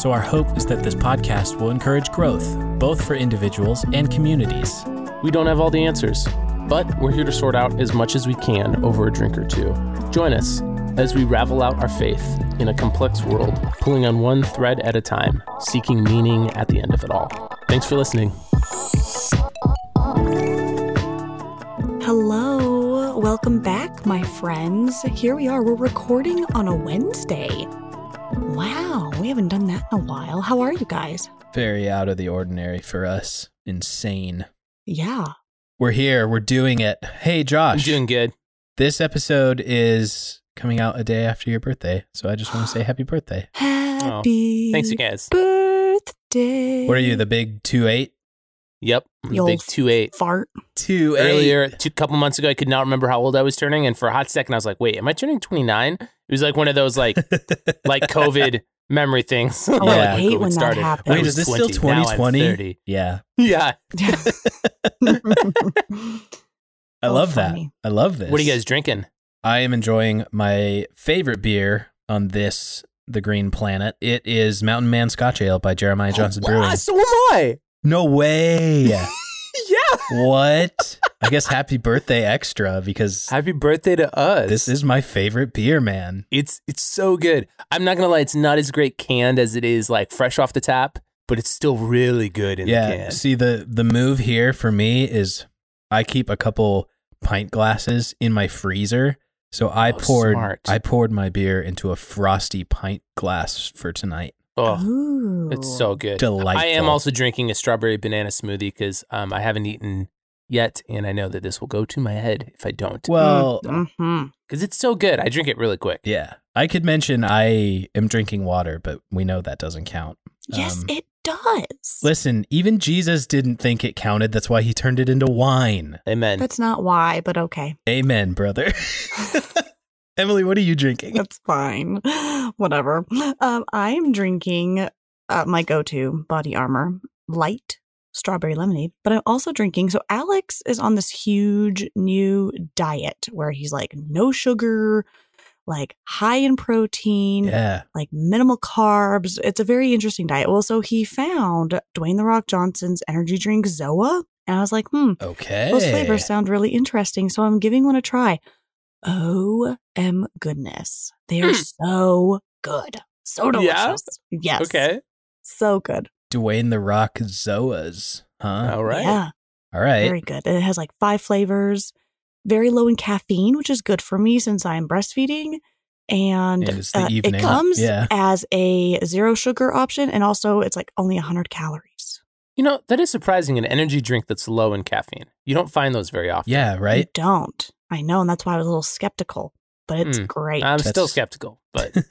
so our hope is that this podcast will encourage growth, both for individuals and communities. We don't have all the answers, but we're here to sort out as much as we can over a drink or two. Join us as we ravel out our faith in a complex world, pulling on one thread at a time, seeking meaning at the end of it all. Thanks for listening. Hello, welcome back, my friends. Here we are. We're recording on a Wednesday. Wow, we haven't done that in a while. How are you guys? Very out of the ordinary for us. Insane. Yeah. We're here. We're doing it. Hey, Josh. I'm doing good. This episode is coming out a day after your birthday, so I just want to say happy birthday. Happy Thanks, you guys. birthday. What are you, the big two eight? Yep, I'm You a big old two eight. fart? Two Earlier, two couple months ago, I could not remember how old I was turning, and for a hot second, I was like, "Wait, am I turning 29?" It was like one of those like like COVID memory things. Oh, I hate COVID when that started. happens. Wait, is this still 20. Now I'm 2020? Yeah. Yeah. I Oh, love that. I love this. What are you guys drinking? I am enjoying my favorite beer on this, the Green Planet. It is Mountain Man Scotch Ale by Jeremiah Johnson Wow, Brewing. so am I. No way. yeah. what? I guess happy birthday extra because Happy birthday to us. this is my favorite beer, man. it's it's so good. I'm not gonna lie, it's not as great canned as it is like fresh off the tap, but it's still really good in the yeah. can. See the the move here for me is I keep a couple pint glasses in my freezer. So I Oh, poured smart. I poured my beer into a frosty pint glass for tonight. Oh, Ooh. it's so good. Delightful. I am also drinking a strawberry banana smoothie because um, I haven't eaten yet, and I know that this will go to my head if I don't. well, because it's so good. I drink it really quick. Yeah. I could mention I am drinking water, but we know that doesn't count. Yes, Um, it does. Listen, even Jesus didn't think it counted. That's why he turned it into wine. Amen. That's not why, but okay. Amen, brother. Emily, what are you drinking? That's fine. Whatever. Um, I am drinking uh, my go-to body armor light strawberry lemonade, but I'm also drinking. So Alex is on this huge new diet where he's like no sugar, like high in protein, Yeah. like minimal carbs. It's a very interesting diet. Well, so he found Dwayne the Rock Johnson's energy drink Zoa, and I was like, hmm, Okay. those flavors sound really interesting, so I'm giving one a try. Oh, m goodness. They are Hmm. so good. So Yeah? delicious. Yes. Okay. So good. Dwayne the Rock Zoas. Huh? All right. Yeah. All right. Very good. It has like five flavors, very low in caffeine, which is good for me since I'm breastfeeding. And, And uh, it comes Yeah. as a zero sugar option, and also it's like only 100 calories. You know that is surprising. An energy drink that's low in caffeine. You don't find those very often. Yeah, right? You don't. I know, and that's why I was a little skeptical, but it's Hmm. great. I'm still skeptical, but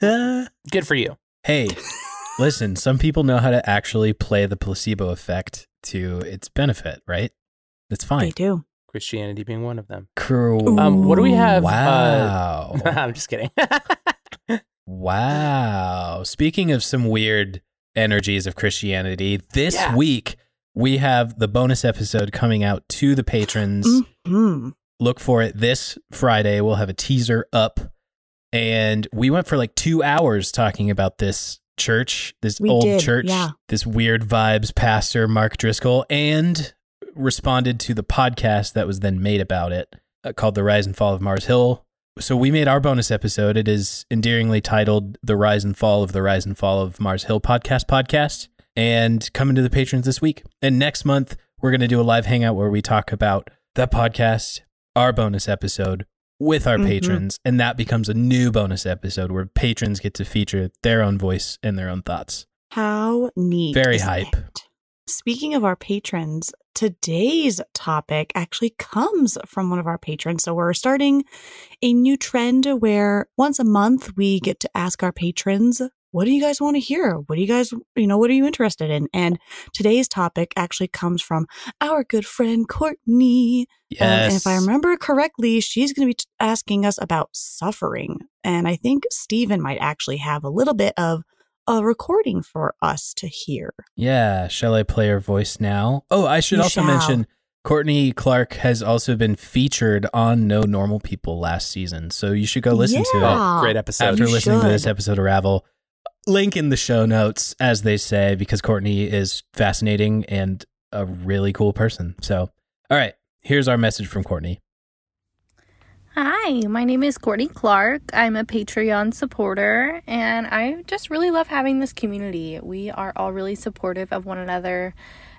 good for you. hey, listen, some people know how to actually play the placebo effect to its benefit, right? It's fine. they fine. do. Christianity being one of them. Cool. Um, what do we have? Wow. Uh, I'm just kidding. Wow. Speaking of some weird energies of Christianity, this Yeah. week we have the bonus episode coming out to the patrons. hmm Look for it this Friday. We'll have a teaser up. And we went for like two hours talking about this church, this We old did, church, yeah. this weird vibes pastor, Mark Driscoll, and responded to the podcast that was then made about it uh, called The Rise and Fall of Mars Hill. So we made our bonus episode. It is endearingly titled The Rise and Fall of the Rise and Fall of Mars Hill podcast podcast and coming to the patrons this week. And next month, we're going to do a live hangout where we talk about that podcast, our bonus episode with our Mhm. patrons. And that becomes a new bonus episode where patrons get to feature their own voice and their own thoughts. How neat. Very hype. it? Speaking of our patrons, today's topic actually comes from one of our patrons. So we're starting a new trend where once a month we get to ask our patrons what do you guys want to hear? What do you guys, you know, what are you interested in? And today's topic actually comes from our good friend Courtney. Yes. Um, and if I remember correctly, she's going to be t- asking us about suffering. And I think Stephen might actually have a little bit of a recording for us to hear. Yeah. Shall I play her voice now? Oh, I should You also shall. mention Courtney Clark has also been featured on No Normal People last season. So you should go listen to it Oh, great episode. after you listening to this episode of Ravel. Link in the show notes, as they say, because Courtney is fascinating and a really cool person. So, all right, here's our message from Courtney. Hi, my name is Courtney Clark. I'm a Patreon supporter, and I just really love having this community. We are all really supportive of one another.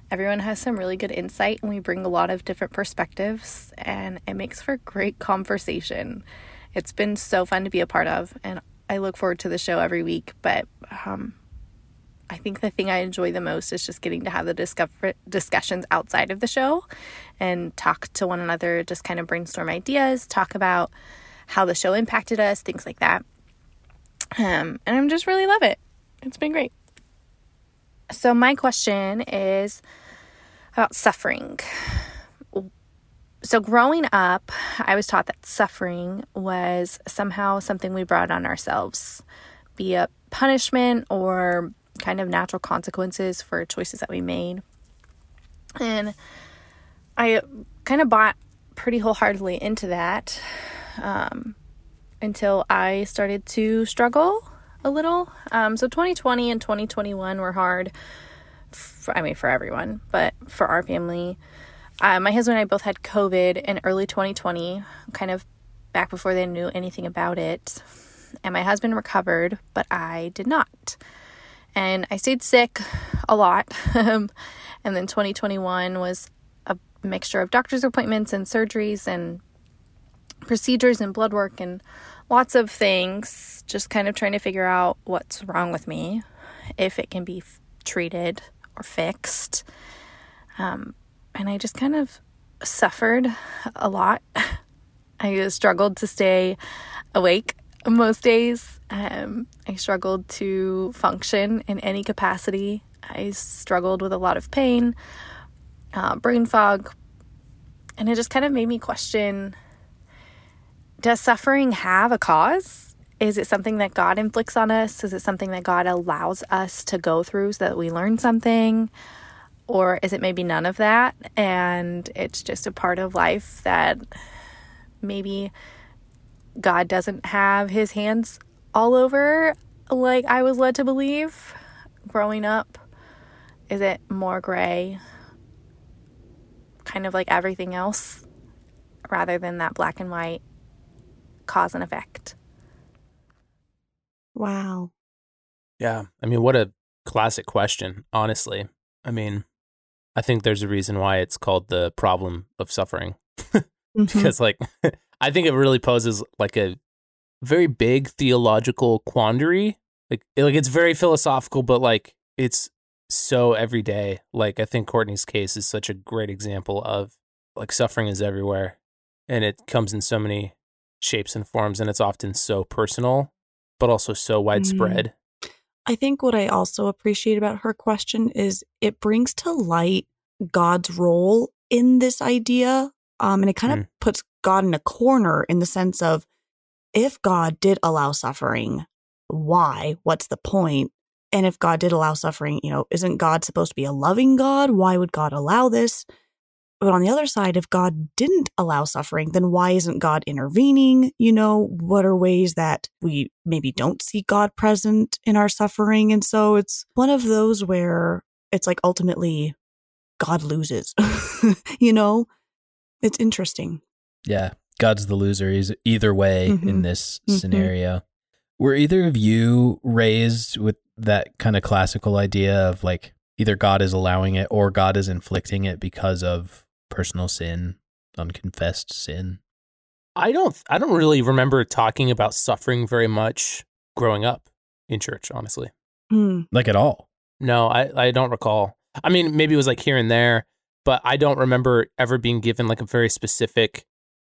Everyone has some really good insight, and we bring a lot of different perspectives, and it makes for great conversation. It's been so fun to be a part of, and I look forward to the show every week. But um, I think the thing I enjoy the most is just getting to have the discover- discussions outside of the show and talk to one another, just kind of brainstorm ideas, talk about how the show impacted us, things like that. Um, and I'm just really love it. It's been great. So my question is about suffering. So growing up, I was taught that suffering was somehow something we brought on ourselves, be it punishment or kind of natural consequences for choices that we made. And I kind of bought pretty wholeheartedly into that um, until I started to struggle a little. Um, so 2020 and 2021 were hard. For, I mean, for everyone, but for our family. Uh, my husband and I both had COVID in early 2020, kind of back before they knew anything about it. And my husband recovered, but I did not. And I stayed sick a lot. And then 2021 was a mixture of doctor's appointments and surgeries and procedures and blood work and lots of things, just kind of trying to figure out what's wrong with me, if it can be f- treated or fixed. Um, and I just kind of suffered a lot. I struggled to stay awake most days. Um, I struggled to function in any capacity. I struggled with a lot of pain, uh, brain fog, and it just kind of made me question does suffering have a cause? Is it something that God inflicts on us? Is it something that God allows us to go through so that we learn something? Or is it maybe none of that and it's just a part of life that maybe God doesn't have his hands all over like I was led to believe growing up? Is it more gray? Kind of like everything else rather than that black and white cause and effect. Wow. Yeah. I mean, what a classic question, honestly. I mean, I think there's a reason why it's called the problem of suffering. Mhm. because like I think it really poses like a very big theological quandary. Like like it's very philosophical, but like it's so everyday. Like I think Courtney's case is such a great example of like suffering is everywhere and it comes in so many shapes and forms and it's often so personal but also so widespread. I think what I also appreciate about her question is it brings to light God's role in this idea. Um, and it kind of puts God in a corner in the sense of if God did allow suffering, why? What's the point? And if God did allow suffering, you know, isn't God supposed to be a loving God? Why would God allow this? But on the other side, if God didn't allow suffering, then why isn't God intervening? You know, what are ways that we maybe don't see God present in our suffering? And so it's one of those where it's like ultimately God loses, you know? It's interesting. Yeah, God's the loser. He's either way in Mhm. this Mhm. scenario. Were either of you raised with that kind of classical idea of like either God is allowing it or God is inflicting it because of personal sin, unconfessed sin? I don't I don't really remember talking about suffering very much growing up in church, honestly. Hmm. Like at all? No, I, I don't recall. I mean, maybe it was like here and there, but I don't remember ever being given like a very specific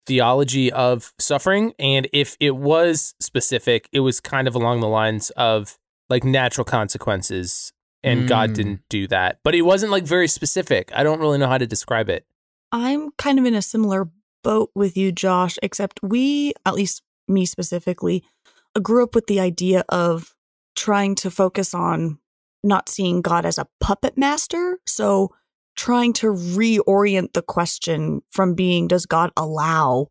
theology of suffering. And if it was specific, it was kind of along the lines of like natural consequences and God Mm. didn't do that. But it wasn't like very specific. I don't really know how to describe it. I'm kind of in a similar boat with you, Josh, except we, at least me specifically, uh, grew up with the idea of trying to focus on not seeing God as a puppet master. So trying to reorient the question from being, does God allow?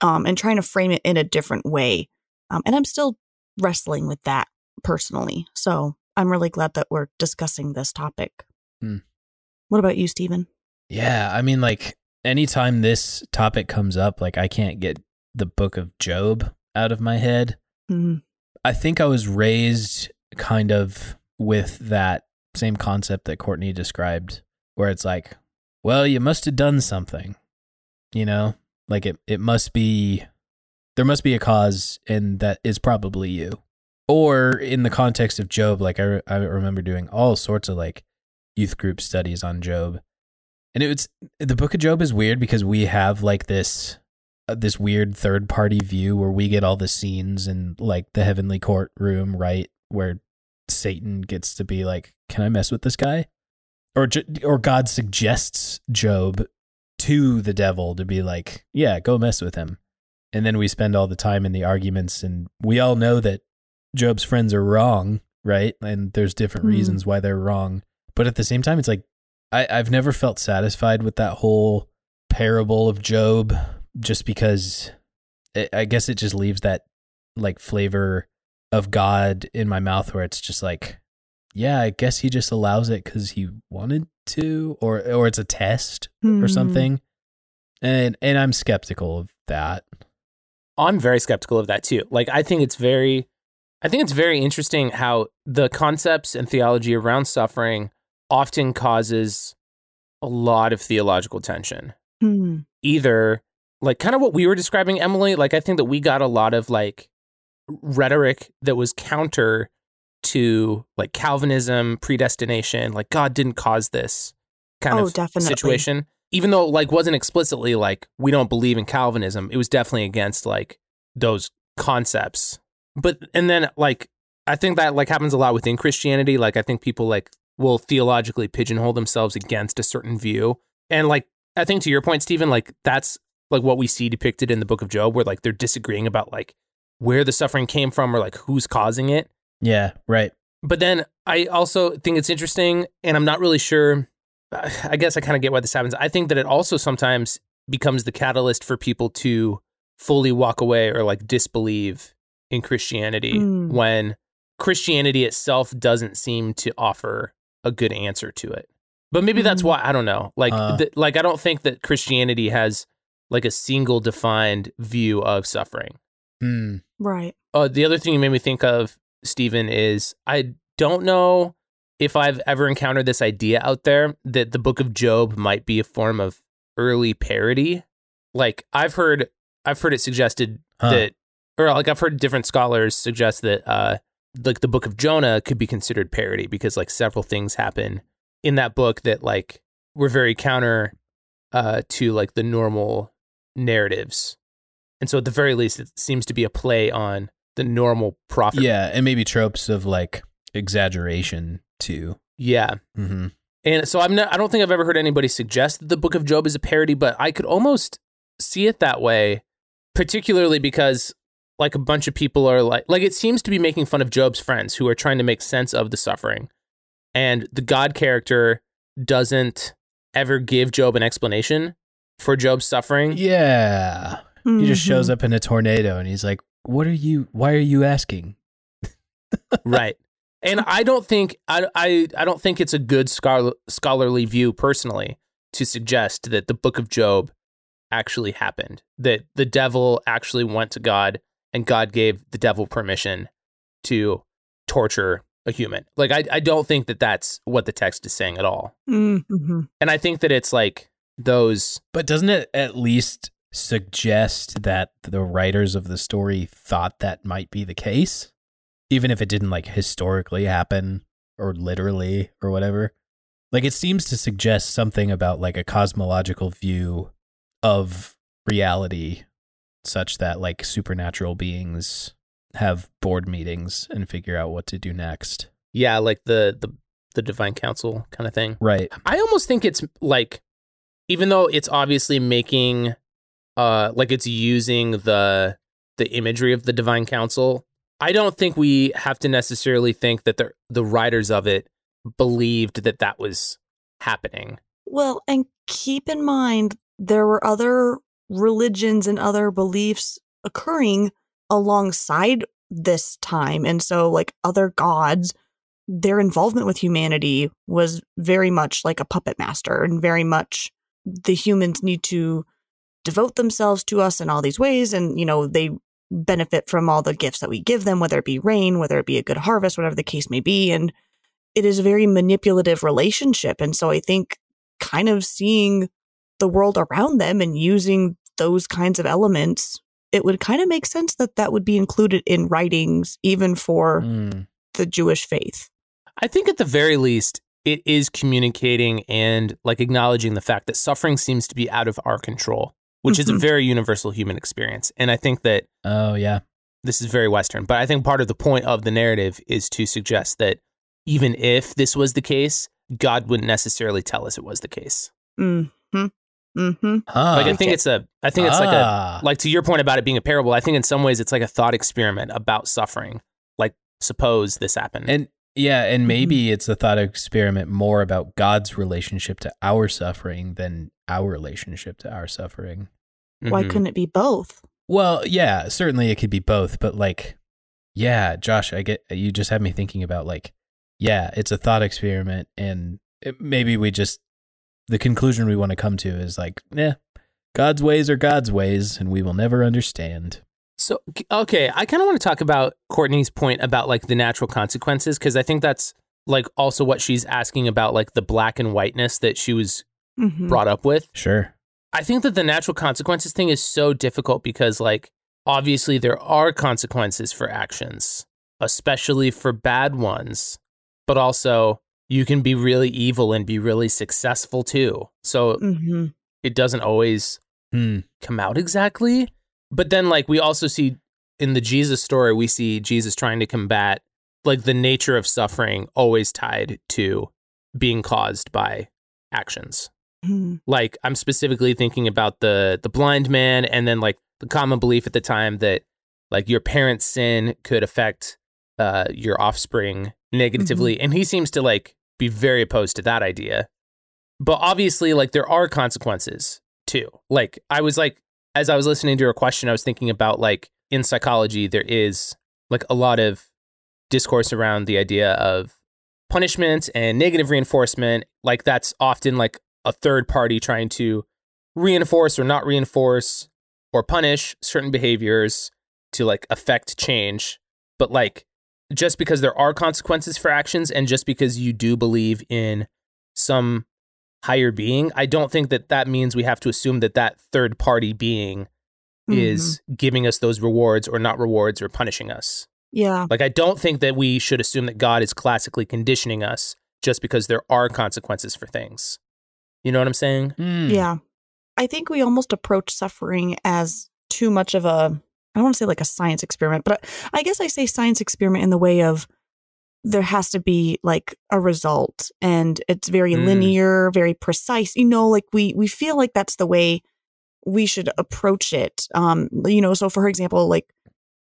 Um, and trying to frame it in a different way. Um, and I'm still wrestling with that personally. So I'm really glad that we're discussing this topic. Hmm. What about you, Stephen? Yeah, I mean, like anytime this topic comes up, like I can't get the book of Job out of my head. Hmm. I think I was raised kind of with that same concept that Courtney described, where it's like, well, you must have done something, you know, like it, it must be, there must be a cause, and that is probably you. Or in the context of Job, like I, re- I remember doing all sorts of like youth group studies on Job. And it's the book of Job is weird because we have like this uh, this weird third party view where we get all the scenes in like the heavenly courtroom, right, where Satan gets to be like, "Can I mess with this guy?" Or or God suggests Job to the devil to be like, "Yeah, go mess with him." And then we spend all the time in the arguments and we all know that Job's friends are wrong, right? And there's different Hmm. reasons why they're wrong. But at the same time, it's like I, I've never felt satisfied with that whole parable of Job just because it, I guess it just leaves that like flavor of God in my mouth where it's just like, yeah, I guess he just allows it because he wanted to, or or it's a test Hmm. or something. And and I'm skeptical of that. I'm very skeptical of that too. Like I think it's very I think it's very interesting how the concepts and theology around suffering often causes a lot of theological tension. Hmm. Either like kind of what we were describing Emily, like I think that we got a lot of like rhetoric that was counter to like Calvinism, predestination, like God didn't cause this kind Oh, of definitely. situation. Even though it, like wasn't explicitly like we don't believe in Calvinism, it was definitely against like those concepts. But and then like I think that like happens a lot within Christianity. Like I think people like will theologically pigeonhole themselves against a certain view. And like I think to your point, Stephen, like that's like what we see depicted in the book of Job, where like they're disagreeing about like where the suffering came from or like who's causing it. Yeah, right. But then I also think it's interesting, and I'm not really sure. I guess I kind of get why this happens. I think that it also sometimes becomes the catalyst for people to fully walk away or like disbelieve in Christianity Mm. when Christianity itself doesn't seem to offer a good answer to it. But maybe that's Mm. why I don't know. Like, Uh. th- like I don't think that Christianity has like a single defined view of suffering. Hmm. Right. Uh, the other thing you made me think of, Stephen, is I don't know if I've ever encountered this idea out there that the book of Job might be a form of early parody. Like I've heard I've heard it suggested Huh. that or like I've heard different scholars suggest that uh like the book of Jonah could be considered parody because like several things happen in that book that like were very counter uh to like the normal narratives. And so at the very least it seems to be a play on the normal prophet. Yeah, and maybe tropes of like exaggeration too. Yeah. Mm-hmm. And so I'm not I don't think I've ever heard anybody suggest that the book of Job is a parody, but I could almost see it that way, particularly because like a bunch of people are like like it seems to be making fun of Job's friends who are trying to make sense of the suffering. And the God character doesn't ever give Job an explanation for Job's suffering. Yeah. He just shows Mhm. up in a tornado and he's like, What are you why are you asking? right and i don't think I, I i don't think it's a good scholar, scholarly view personally to suggest that the book of job actually happened that the devil actually went to god and god gave the devil permission to torture a human like i, I don't think that that's what the text is saying at all Mhm. and i think that it's like those But doesn't it at least suggest that the writers of the story thought that might be the case? Even if it didn't like historically happen or literally or whatever. Like it seems to suggest something about like a cosmological view of reality such that like supernatural beings have board meetings and figure out what to do next. Yeah, like the the the divine council kind of thing. Right. I almost think it's like even though it's obviously making uh like it's using the the imagery of the divine council, I don't think we have to necessarily think that the the writers of it believed that that was happening. Well, and keep in mind there were other religions and other beliefs occurring alongside this time. And so, like other gods, their involvement with humanity was very much like a puppet master and very much the humans need to devote themselves to us in all these ways. And, you know, they benefit from all the gifts that we give them, whether it be rain, whether it be a good harvest, whatever the case may be. And it is a very manipulative relationship. And so I think kind of seeing the world around them and using those kinds of elements, it would kind of make sense that that would be included in writings, even for Mm. the Jewish faith. I think at the very least it is communicating and like acknowledging the fact that suffering seems to be out of our control, which is a Mhm. very universal human experience. And I think that Oh yeah. this is very Western, but I think part of the point of the narrative is to suggest that even if this was the case, God wouldn't necessarily tell us it was the case. Mm-hmm. Mm-hmm. Huh. Like I think it's a, I think it's like a, Ah. like to your point about it being a parable. I think in some ways it's like a thought experiment about suffering. Like suppose this happened. and yeah, and Mhm. maybe it's a thought experiment more about God's relationship to our suffering than our relationship to our suffering. Why Mhm. couldn't it be both? Well, yeah, certainly it could be both, but like, yeah, Josh, I get you just have me thinking about like, yeah, it's a thought experiment, and it, maybe we just the conclusion we want to come to is like, yeah, God's ways are God's ways, and we will never understand. So okay, I kind of want to talk about Courtney's point about like the natural consequences because I think that's like also what she's asking about like the black and whiteness that she was Mm-hmm. brought up with. Sure. I think that the natural consequences thing is so difficult because like obviously there are consequences for actions, especially for bad ones, but also you can be really evil and be really successful too. So Mm-hmm. it doesn't always Hmm. come out exactly. But then, like, we also see in the Jesus story, we see Jesus trying to combat like the nature of suffering always tied to being caused by actions. Mm-hmm. Like, I'm specifically thinking about the the blind man, and then like the common belief at the time that like your parents' sin could affect uh, your offspring negatively, and he seems to like be very opposed to that idea. But obviously, like there are consequences too. Like I was like, as I was listening to her question, I was thinking about like in psychology, there is like a lot of discourse around the idea of punishment and negative reinforcement. Like that's often like a third party trying to reinforce or not reinforce or punish certain behaviors to like affect change. But like just because there are consequences for actions and just because you do believe in some higher being, I don't think that that means we have to assume that that third party being is giving us those rewards or not rewards or punishing us. Yeah. Like I don't think that we should assume that God is classically conditioning us just because there are consequences for things. You know what I'm saying? Hmm. Yeah. I think we almost approach suffering as too much of a, I don't want to say like a science experiment, but I guess I say science experiment in the way of there has to be like a result and it's very Mm. linear, very precise. You know, like we, we feel like that's the way we should approach it. Um, you know, so for example, like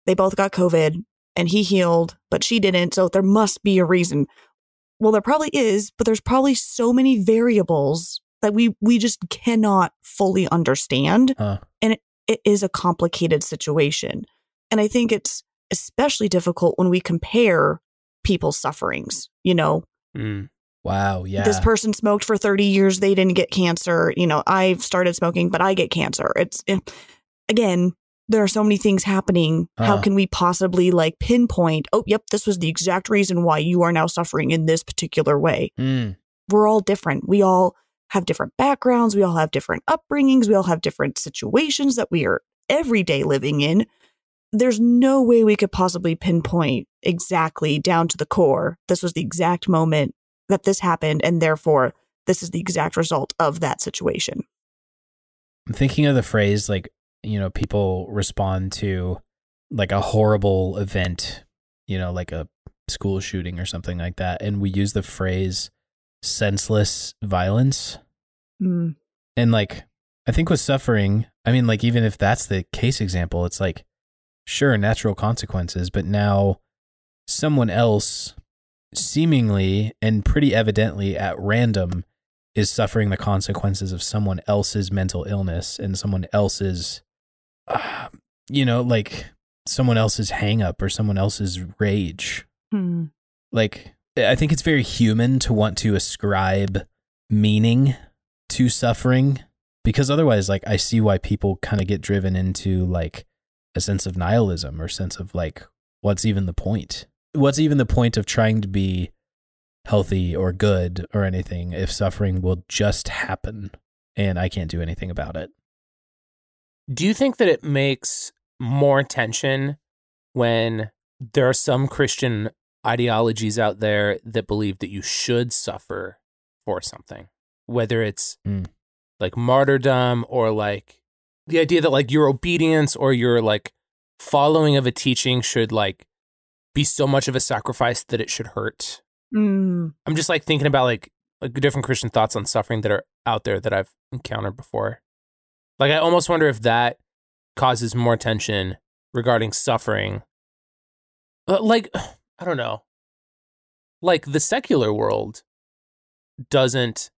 they both got COVID and he healed, but she didn't. So there must be a reason. Well, there probably is, but there's probably so many variables that we we just cannot fully understand. Huh. It is a complicated situation. And I think it's especially difficult when we compare people's sufferings. You know, Mm. Wow. Yeah. this person smoked for 30 years, they didn't get cancer. You know, I've started smoking, but I get cancer. It's eh, again, there are so many things happening. How can we possibly like pinpoint, oh, yep, this was the exact reason why you are now suffering in this particular way? Hmm. We're all different. We all have different backgrounds. We all have different upbringings. We all have different situations that we are every day living in. There's no way we could possibly pinpoint exactly down to the core. This was the exact moment that this happened, and therefore, this is the exact result of that situation. I'm thinking of the phrase like, you know, people respond to like a horrible event, you know, like a school shooting or something like that, and we use the phrase senseless violence. Mm. And like, I think with suffering, I mean, like, even if that's the case example, it's like, sure, natural consequences, but now someone else seemingly and pretty evidently at random is suffering the consequences of someone else's mental illness and someone else's, uh, you know, like someone else's hang up or someone else's rage. Hmm. Like, I think it's very human to want to ascribe meaning to suffering because otherwise, like, I see why people kind of get driven into like a sense of nihilism or sense of like, what's even the point? What's even the point of trying to be healthy or good or anything if suffering will just happen and I can't do anything about it? Do you think that it makes more tension when there are some Christian ideologies out there that believe that you should suffer for something, whether it's Mm. like martyrdom or like the idea that like your obedience or your like following of a teaching should like be so much of a sacrifice that it should hurt. Mm. I'm just like thinking about like like different Christian thoughts on suffering that are out there that I've encountered before. Like I almost wonder if that causes more tension regarding suffering. Uh, like I don't know. Like the secular world doesn't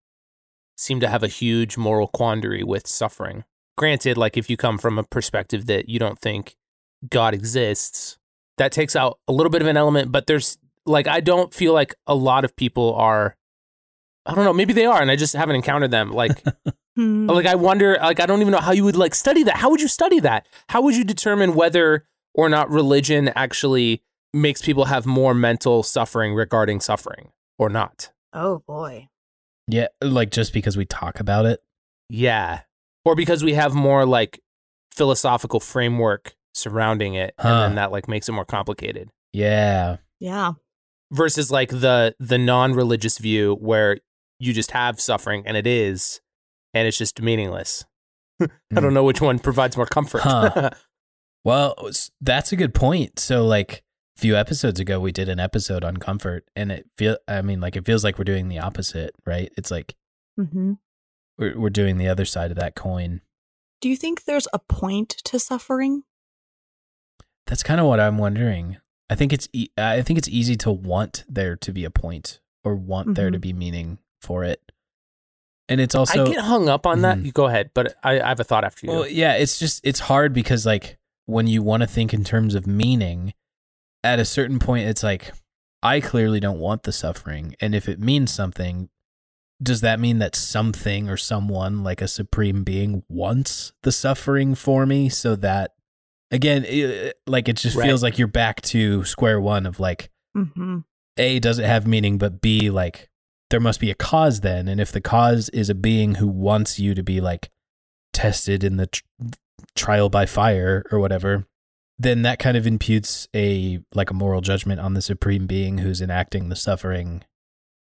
seem to have a huge moral quandary with suffering. Granted, like if you come from a perspective that you don't think God exists, that takes out a little bit of an element, but there's like I don't feel like a lot of people are I don't know, maybe they are and I just haven't encountered them. Like Hmm. like I wonder like I don't even know how you would like study that. How would you study that? How would you determine whether or not religion actually makes people have more mental suffering regarding suffering or not? Oh boy. Yeah, like just because we talk about it. Yeah. Or because we have more like philosophical framework surrounding it and then that like makes it more complicated. Yeah. Yeah. versus like the the non-religious view where you just have suffering and it is and it's just meaningless i don't hmm. know which one provides more comfort Huh. Well, that's a good point. So, like a few episodes ago, we did an episode on comfort, and it feel. I mean, like it feels like we're doing the opposite, right? It's like hmm we're we're doing the other side of that coin. Do you think there's a point to suffering? That's kind of what I'm wondering. I think it's e- I think it's easy to want there to be a point or want there to Mhm. be meaning for it, and it's also i get hung up on that Mhm. you go ahead but I, I have a thought after you Well, yeah, it's just it's hard because like when you want to think in terms of meaning, at a certain point it's like I clearly don't want the suffering, and if it means something, does that mean that something or someone like a supreme being wants the suffering for me so that again, it, like it just Right. feels like you're back to square one of like Mm-hmm. a does it have meaning but b like there must be a cause then and if the cause is a being who wants you to be like tested in the tr- trial by fire or whatever then that kind of imputes a like a moral judgment on the supreme being who's enacting the suffering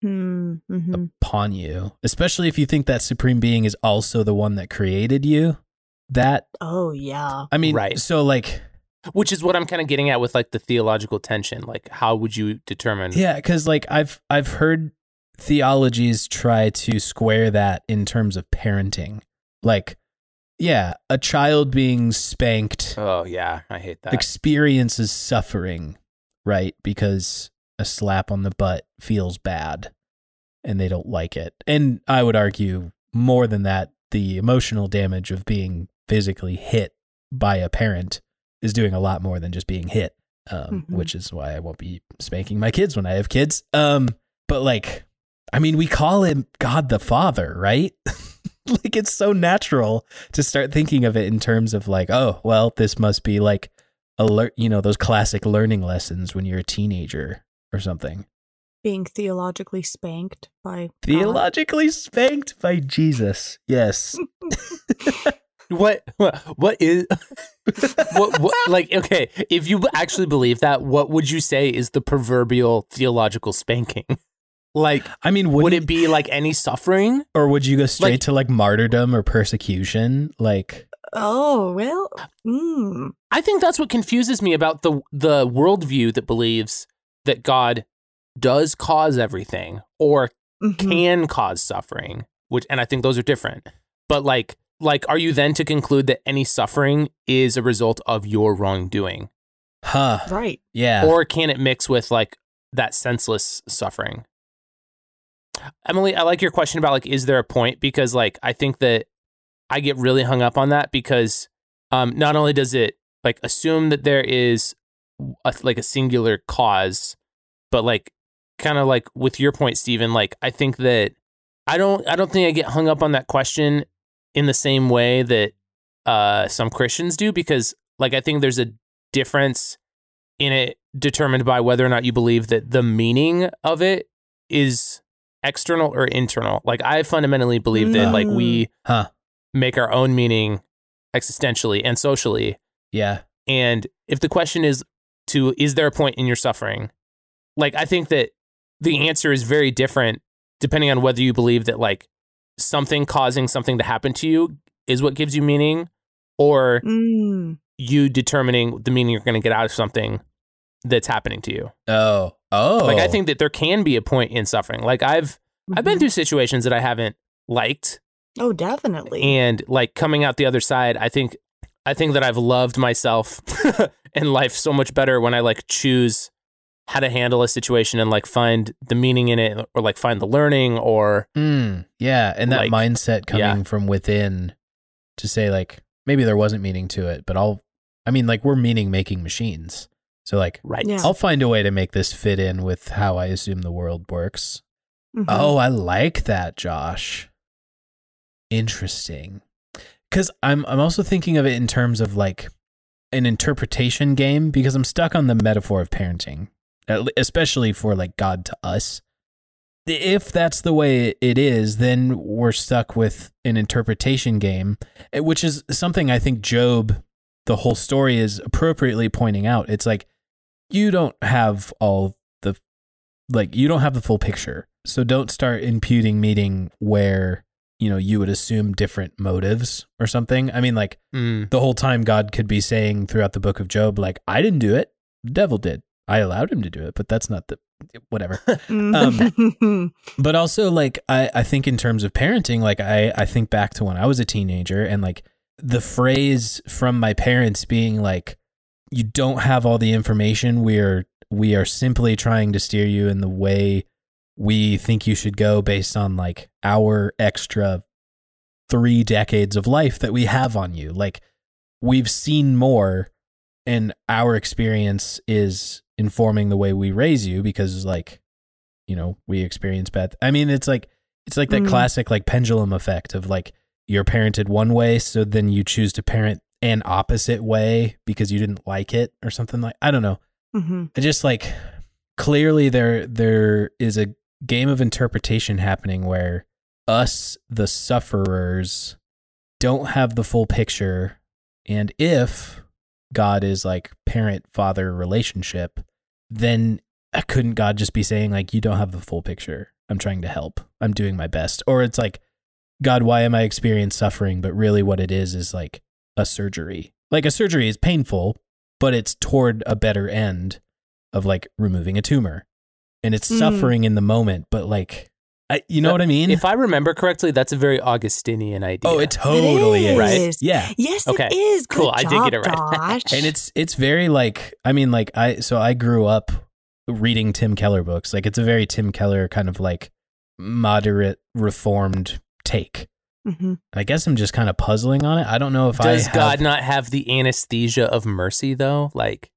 Mm-hmm. upon you especially if you think that supreme being is also the one that created you that Oh yeah. i mean Right. so like which is what i'm kind of getting at with like the theological tension like how would you determine Yeah, because like I've I've heard theologies try to square that in terms of parenting. Like, yeah, a child being spanked oh yeah i hate that experiences suffering, right? Because a slap on the butt feels bad and they don't like it. And I would argue more than that, the emotional damage of being physically hit by a parent is doing a lot more than just being hit. Um, Mhm. which is why I won't be spanking my kids when I have kids. Um, but like, I mean, we call him God the Father, right? like, it's so natural to start thinking of it in terms of like, oh, well, this must be like alert, you know, those classic learning lessons when you're a teenager or something. Being theologically spanked by God. Theologically spanked by Jesus. Yes. what what what is what, what like okay if you actually believe that what would you say is the proverbial theological spanking like I mean, would it be like any suffering or would you go straight like- to like martyrdom or persecution? Like, Oh well. Mm. I think that's what confuses me about the the worldview that believes that God does cause everything or Mhm. can cause suffering, which and I think those are different. But like like are you then to conclude that any suffering is a result of your wrongdoing? Huh. Right. Yeah. Or can it mix with like that senseless suffering? Emily, I like your question about like is there a point? Because like I think that I get really hung up on that because um not only does it like assume that there is a, like a singular cause but like kind of like with your point Stephen like I think that I don't I don't think I get hung up on that question in the same way that uh some Christians do because like I think there's a difference in it determined by whether or not you believe that the meaning of it is external or internal. Like I fundamentally believe that like we huh. make our own meaning existentially and socially. Yeah. And if the question is to is there a point in your suffering? Like I think that the answer is very different depending on whether you believe that like something causing something to happen to you is what gives you meaning or Mm. you determining the meaning you're going to get out of something that's happening to you. Oh. Oh. Like I think that there can be a point in suffering. Like I've I've been Mhm. through situations that I haven't liked Oh, definitely. and like coming out the other side, I think I think that I've loved myself and life so much better when I like choose how to handle a situation and like find the meaning in it or like find the learning or Mm, yeah, and that Like, mindset coming yeah. from within to say like maybe there wasn't meaning to it, but I'll I mean like we're meaning making machines. So like right. Yeah. I'll find a way to make this fit in with how I assume the world works. Mhm. Oh, I like that, Josh. Interesting. Cuz I'm I'm also thinking of it in terms of like an interpretation game because I'm stuck on the metaphor of parenting, especially for like God to us. If that's the way it is, then we're stuck with an interpretation game, eh, which is something I think Job, the whole story is appropriately pointing out. It's like you don't have all the like you don't have the full picture. So don't start imputing meaning where, you know, you would assume different motives or something. I mean like Mm. the whole time God could be saying throughout the book of Job like I didn't do it, the devil did. I allowed him to do it, but that's not the whatever. Mhm. but also like I, I think in terms of parenting like I, I think back to when i was a teenager and like the phrase from my parents being like you don't have all the information we are we are simply trying to steer you in the way we think you should go based on like our extra three decades of life that we have on you like we've seen more and our experience is informing the way we raise you because like you know we experience bad i mean it's like it's like that Mm. classic like pendulum effect of like you're parented one way so then you choose to parent an opposite way because you didn't like it or something like i don't know Mhm. i just like clearly there there is a game of interpretation happening where us the sufferers don't have the full picture and if god is like parent father relationship then couldn't God just be saying like you don't have the full picture? I'm trying to help. I'm doing my best. Or it's like God, why am I experiencing suffering? But really what it is is like a surgery. Like a surgery is painful, but it's toward a better end of like removing a tumor. And it's Mm. suffering in the moment, but like I, you know Uh, what I mean? If I remember correctly, that's a very Augustinian idea. oh, it totally is. Right? Yeah. Yes, Okay. it is. Good Cool, I did get it job, right. And it's it's very like I mean like I so I grew up reading Tim Keller books. Like it's a very Tim Keller kind of like moderate reformed take. Mhm. I guess I'm just kind of puzzling on it. I don't know if Does I have, God not have the anesthesia of mercy though? Like,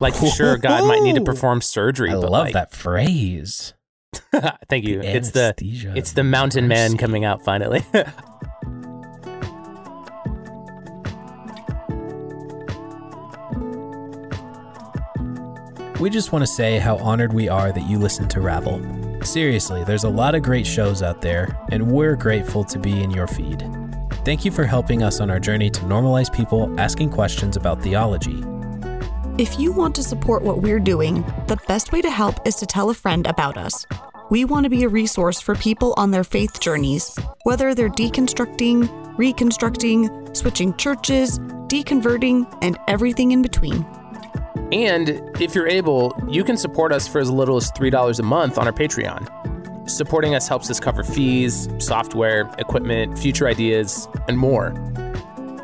like sure, God might need to perform surgery, I but love like, that phrase. thank you. It's the it's the mountain man coming out finally. We just want to say how honored we are that you listen to Ravel. Seriously, there's a lot of great shows out there, and we're grateful to be in your feed. Thank you for helping us on our journey to normalize people asking questions about theology. If you want to support what we're doing, the best way to help is to tell a friend about us. We want to be a resource for people on their faith journeys, whether they're deconstructing, reconstructing, switching churches, deconverting, and everything in between. And if you're able, you can support us for as little as $3 a month on our Patreon. Supporting us helps us cover fees, software, equipment, future ideas, and more.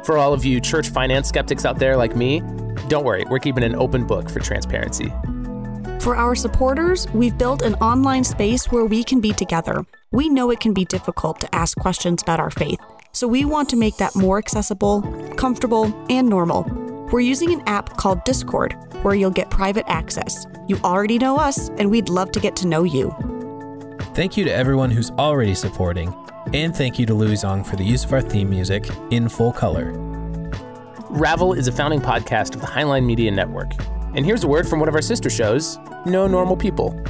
For all of you church finance skeptics out there like me, don't worry, we're keeping an open book for transparency. For our supporters, we've built an online space where we can be together. We know it can be difficult to ask questions about our faith, so we want to make that more accessible, comfortable, and normal. We're using an app called Discord, where you'll get private access. You already know us, and we'd love to get to know you. Thank you to everyone who's already supporting, and thank you to Louis Zong for the use of our theme music in full color. Ravel is a founding podcast of the Highline Media Network. And here's a word from one of our sister shows, No Normal People.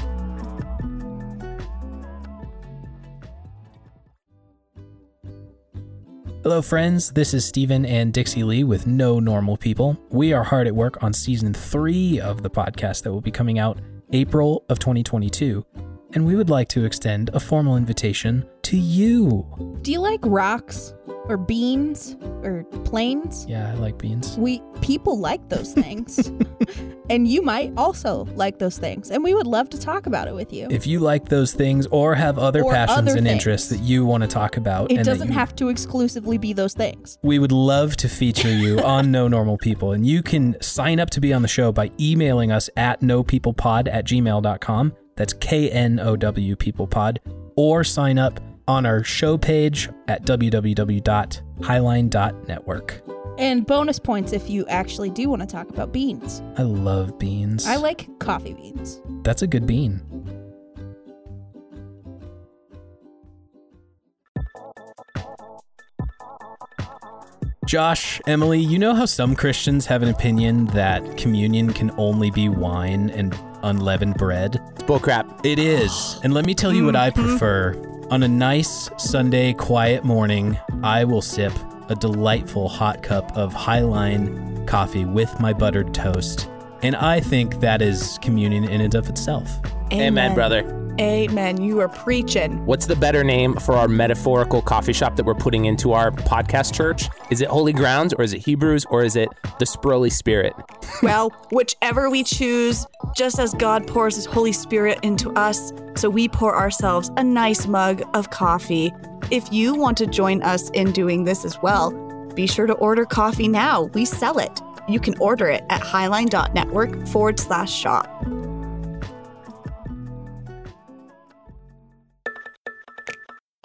Hello, friends. This is Stephen and Dixie Lee with No Normal People. We are hard at work on season three of the podcast that will be coming out April of 2022. And we would like to extend a formal invitation to you. Do you like rocks or beans or planes? Yeah, I like beans. We people like those things. and you might also like those things. And we would love to talk about it with you. If you like those things or have other Or passions other and things. interests that you want to talk about, it doesn't you- have to exclusively be those things. we would love to feature you on No Normal People. And you can sign up to be on the show by emailing us at knowpeoplepod at gmail.com. That's K N O W People Pod. Or sign up on our show page at www.highline.network. And bonus points if you actually do want to talk about beans. I love beans. I like coffee beans. That's a good bean. Josh, Emily, you know how some Christians have an opinion that communion can only be wine and unleavened bread? It's bullcrap. It is. And let me tell you what I mm-hmm. prefer. On a nice Sunday quiet morning, I will sip a delightful hot cup of Highline coffee with my buttered toast. And I think that is communion in and of itself. Amen, brother. Amen. You are preaching. What's the better name for our metaphorical coffee shop that we're putting into our podcast church? Is it Holy Grounds or is it Hebrews or is it the Spurly Spirit? Well, whichever we choose, just as God pours His Holy Spirit into us, so we pour ourselves a nice mug of coffee. If you want to join us in doing this as well, be sure to order coffee now. We sell it. You can order it at highline.network forward slash shop.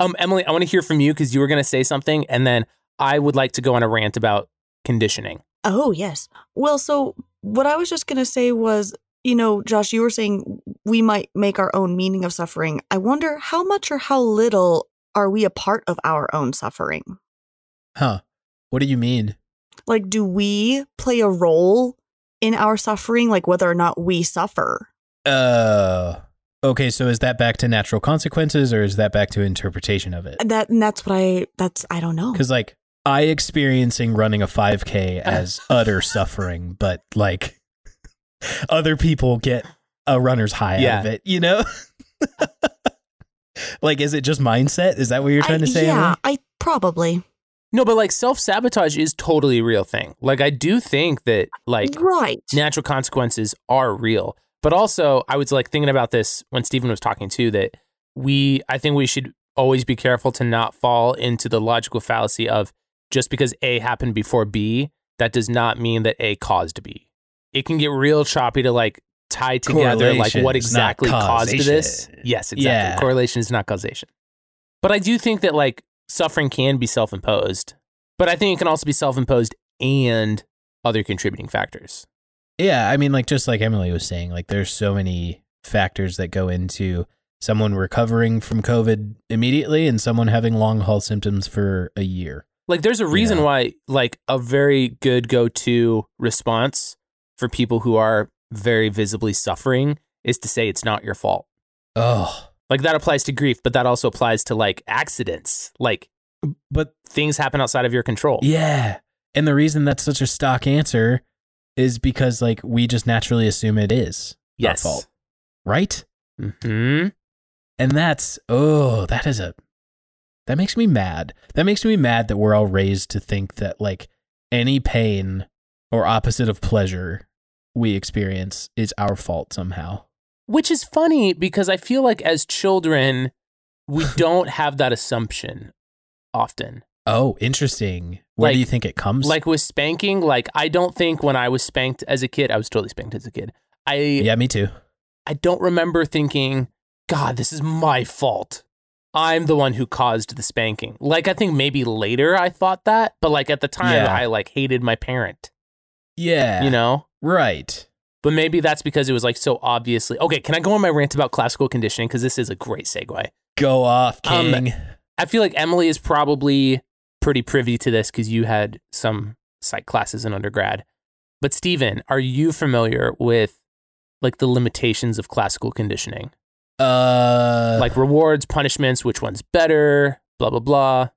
Um, Emily, I want to hear from you because you were going to say something, and then I would like to go on a rant about conditioning. Oh, yes. Well, so what I was just going to say was, you know, Josh, you were saying we might make our own meaning of suffering. I wonder how much or how little are we a part of our own suffering? Huh. What do you mean? Like, do we play a role in our suffering, like whether or not we suffer? Uh okay, so is that back to natural consequences or is that back to interpretation of it? And that and that's what I that's I don't know. Cuz like I experiencing running a 5k as utter suffering, but like other people get a runner's high out of it, you know? like is it just mindset? Is that what you're trying I- to say? Yeah, Emily? I probably No, but like self sabotage is totally a real thing. Like, I do think that like right. natural consequences are real. But also, I was like thinking about this when Stephen was talking too that we, I think we should always be careful to not fall into the logical fallacy of just because A happened before B, that does not mean that A caused B. It can get real choppy to like tie together like what exactly caused this. Yes, exactly. Yeah. Correlation is not causation. But I do think that like suffering can be self imposed, but I think it can also be self imposed and other contributing factors. Yeah, I mean, like just like Emily was saying, like there's so many factors that go into someone recovering from COVID immediately and someone having long haul symptoms for a year. Like there's a reason Yeah. why like a very good go-to response for people who are very visibly suffering is to say it's not your fault. Oh, Like that applies to grief, but that also applies to like accidents. Like but things happen outside of your control. yeah. And the reason that's such a stock answer is because like we just naturally assume it is Yes. our fault, right? hmm And that's oh, that is a That makes me mad. That makes me mad that we're all raised to think that like any pain or opposite of pleasure we experience is our fault somehow. Which is funny because I feel like as children, we don't have that assumption often. Oh, interesting. Where Like- do you think it comes? Like with spanking, like I don't think when I was spanked as a kid, I was totally spanked as a kid. I yeah, me too. I don't remember thinking, God, this is my fault. I'm the one who caused the spanking. Like I think maybe later I thought that, but like at the time Yeah. I like hated my parent, Yeah, you know? right. But maybe that's because it was like so obviously. Okay, can I go on my rant about classical conditioning because this is a great segue. Go off, Um, King. I feel like Emily is probably pretty privy to this because you had some psych classes in undergrad. But Stephen, are you familiar with like the limitations of classical conditioning? uh, like rewards, punishments, which one's better, blah blah blah.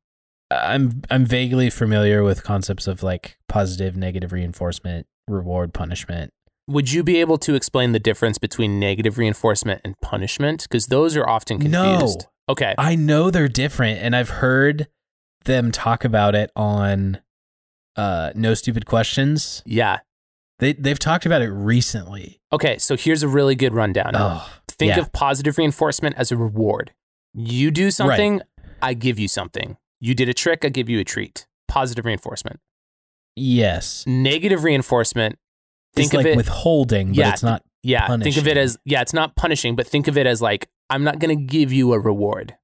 I'm I'm vaguely familiar with concepts of like positive, negative reinforcement, reward, punishment. Would you be able to explain the difference between negative reinforcement and punishment? Because those are often confused. No. Okay. I know they're different, and I've heard them talk about it on uh, No Stupid Questions. Yeah. They they've talked about it recently. Okay. So here's a really good rundown. Oh, Think yeah. of positive reinforcement as a reward. You do something, I give you something. You did a trick, I give you a treat. Positive reinforcement. yes. Negative reinforcement. Think it's of like it. withholding, but Yeah, it's not. yeah. Think of it as yeah. It's not punishing, but think of it as like I'm not going to give you a reward.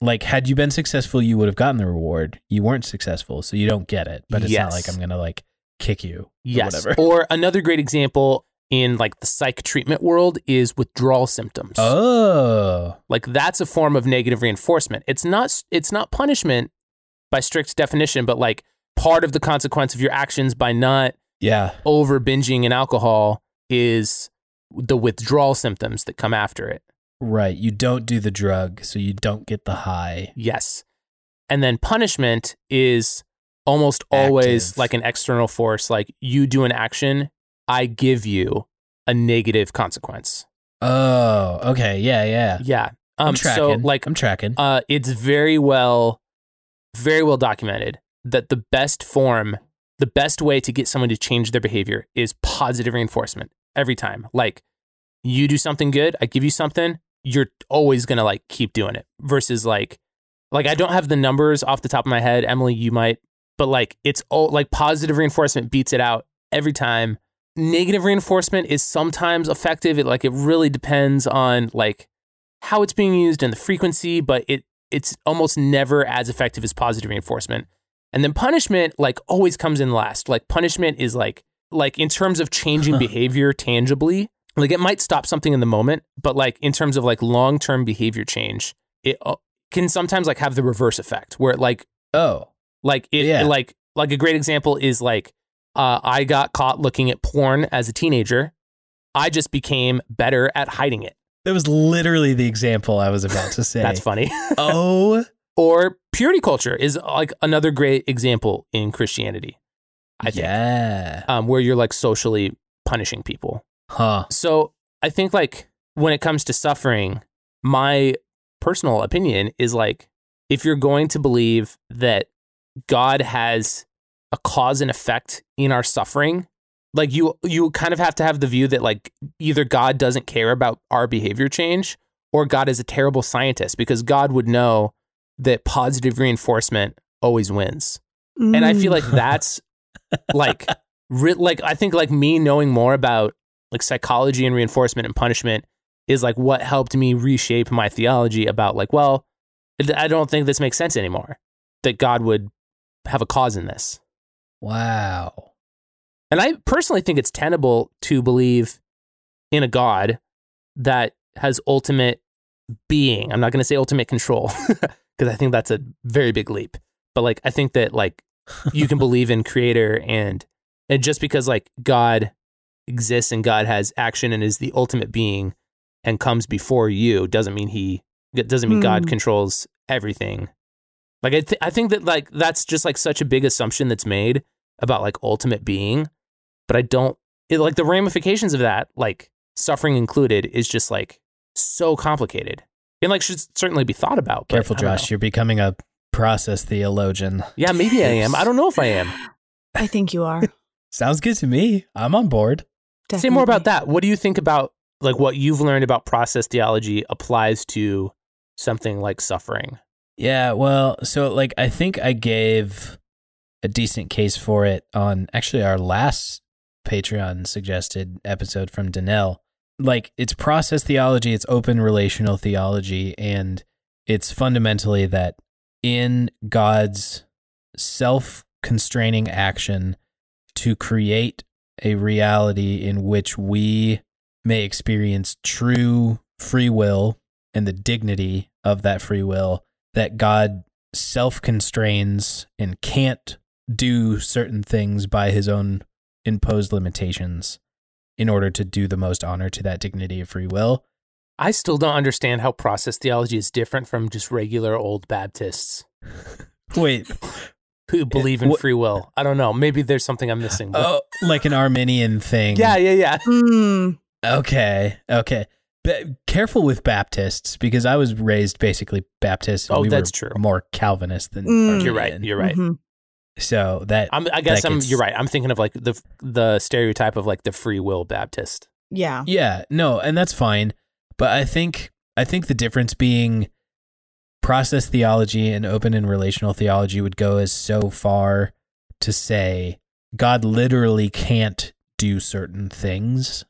Like, had you been successful, you would have gotten the reward. You weren't successful, so you don't get it. But it's not like I'm gonna like kick you. Or Yes. whatever. Or another great example in like the psych treatment world is withdrawal symptoms. Oh. Like that's a form of negative reinforcement. It's not it's not punishment by strict definition, but like part of the consequence of your actions by not Yeah. over binging in alcohol is the withdrawal symptoms that come after it. Right. You don't do the drug, so you don't get the high. Yes. And then punishment is almost always like an external force. Like you do an action, I give you a negative consequence. Oh, okay. Yeah, yeah. Yeah. I'm Um, tracking. so like I'm tracking. uh, it's very well, very well documented that the best form, the best way to get someone to change their behavior is positive reinforcement every time. Like you do something good, I give you something, you're always gonna like keep doing it. Versus like, like I don't have the numbers off the top of my head. Emily, you might, but like it's all like positive reinforcement beats it out every time. Negative reinforcement is sometimes effective. It like it really depends on like how it's being used and the frequency, but it it's almost never as effective as positive reinforcement. And then punishment like always comes in last. Like punishment is like like in terms of changing behavior tangibly, like it might stop something in the moment, but like in terms of like long-term behavior change, it uh, can sometimes like have the reverse effect where it like oh. like it Yeah. like like a great example is like uh, I got caught looking at porn as a teenager. I just became better at hiding it. That was literally the example I was about to say. That's funny. oh. or purity culture is like another great example in Christianity. I think yeah. um, where you're like socially punishing people. Huh. So I think like when it comes to suffering, my personal opinion is like if you're going to believe that God has a cause and effect in our suffering, like you you kind of have to have the view that like either God doesn't care about our behavior change or God is a terrible scientist because God would know that positive reinforcement always wins. And I feel Mm. like that's like like I think like me knowing more about like psychology and reinforcement and punishment is like what helped me reshape my theology about like well I don't think this makes sense anymore that God would have a cause in this. Wow. And I personally think it's tenable to believe in a God that has ultimate being. I'm not going to say ultimate control because I think that's a very big leap. But like I think that like you can believe in creator and and just because like God exists and God has action and is the ultimate being and comes before you doesn't mean he doesn't mean God Hmm. controls everything. Like I th- I think that like that's just like such a big assumption that's made about like ultimate being, but I don't it, like the ramifications of that like suffering included is just like so complicated and like should certainly be thought about. Careful, Josh. know. You're becoming a process theologian. Yeah, maybe I am. I don't know if I am. I think you are. Sounds good to me. I'm on board. Say more about that. What do you think about like what you've learned about process theology applies to something like suffering? Yeah, well, so like I think I gave a decent case for it on actually our last Patreon suggested episode from Danelle. Like it's process theology, it's open relational theology, and it's fundamentally that in God's self constraining action to create a reality in which we may experience true free will and the dignity of that free will that God self constrains and can't do certain things by his own imposed limitations in order to do the most honor to that dignity of free will. I still don't understand how process theology is different from just regular old Baptists Wait, who believe in free will. I don't know. Maybe there's something I'm missing. but- oh, like an Arminian thing. yeah, yeah, yeah. Hmm. Okay. Okay. But careful with Baptists because I was raised basically Baptist. and Oh, we that's were true. More Calvinist than Mm. You're right. You're right. Mhm. So that I'm, I guess That I'm. gets- You're right. I'm thinking of like the the stereotype of like the free will Baptist. Yeah. Yeah, no, and that's fine. But I think I think the difference being process theology and open and relational theology would go as so far to say God literally can't do certain things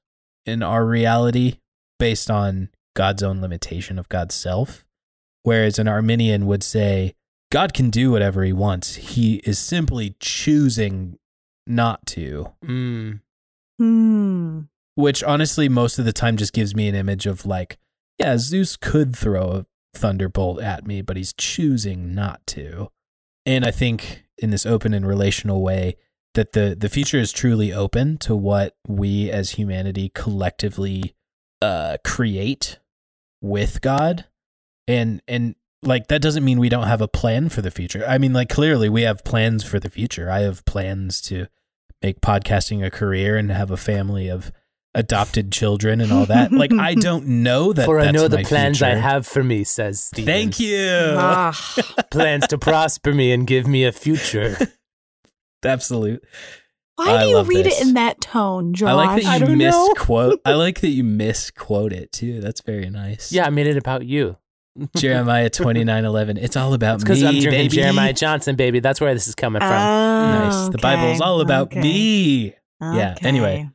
in our reality based on God's own limitation of God's self. Whereas an Arminian would say God can do whatever he wants. He is simply choosing not to Mm. Hmm. which honestly most of the time just gives me an image of like yeah zeus could throw a thunderbolt at me but he's choosing not to. And i think in this open and relational way that the the future is truly open to what we as humanity collectively uh create with god. And and like that doesn't mean we don't have a plan for the future. I mean like clearly we have plans for the future. I have plans to make podcasting a career and have a family of adopted children and all that. Like I don't know that. For I that's know the my plans I have for me, says Stephen. Thank you. Ah. plans to prosper me and give me a future. Absolute. Why I do you read this. it in that tone, Josh? I like that you don't misquote. I like that you misquote it too. That's very nice. Yeah, I made it about you. Jeremiah twenty nine eleven. It's all about It's because me, I'm drinking baby. Jeremiah Johnson, baby. That's where this is coming from. Nice. The Bible is all about Oh, okay. me. Yeah, anyway.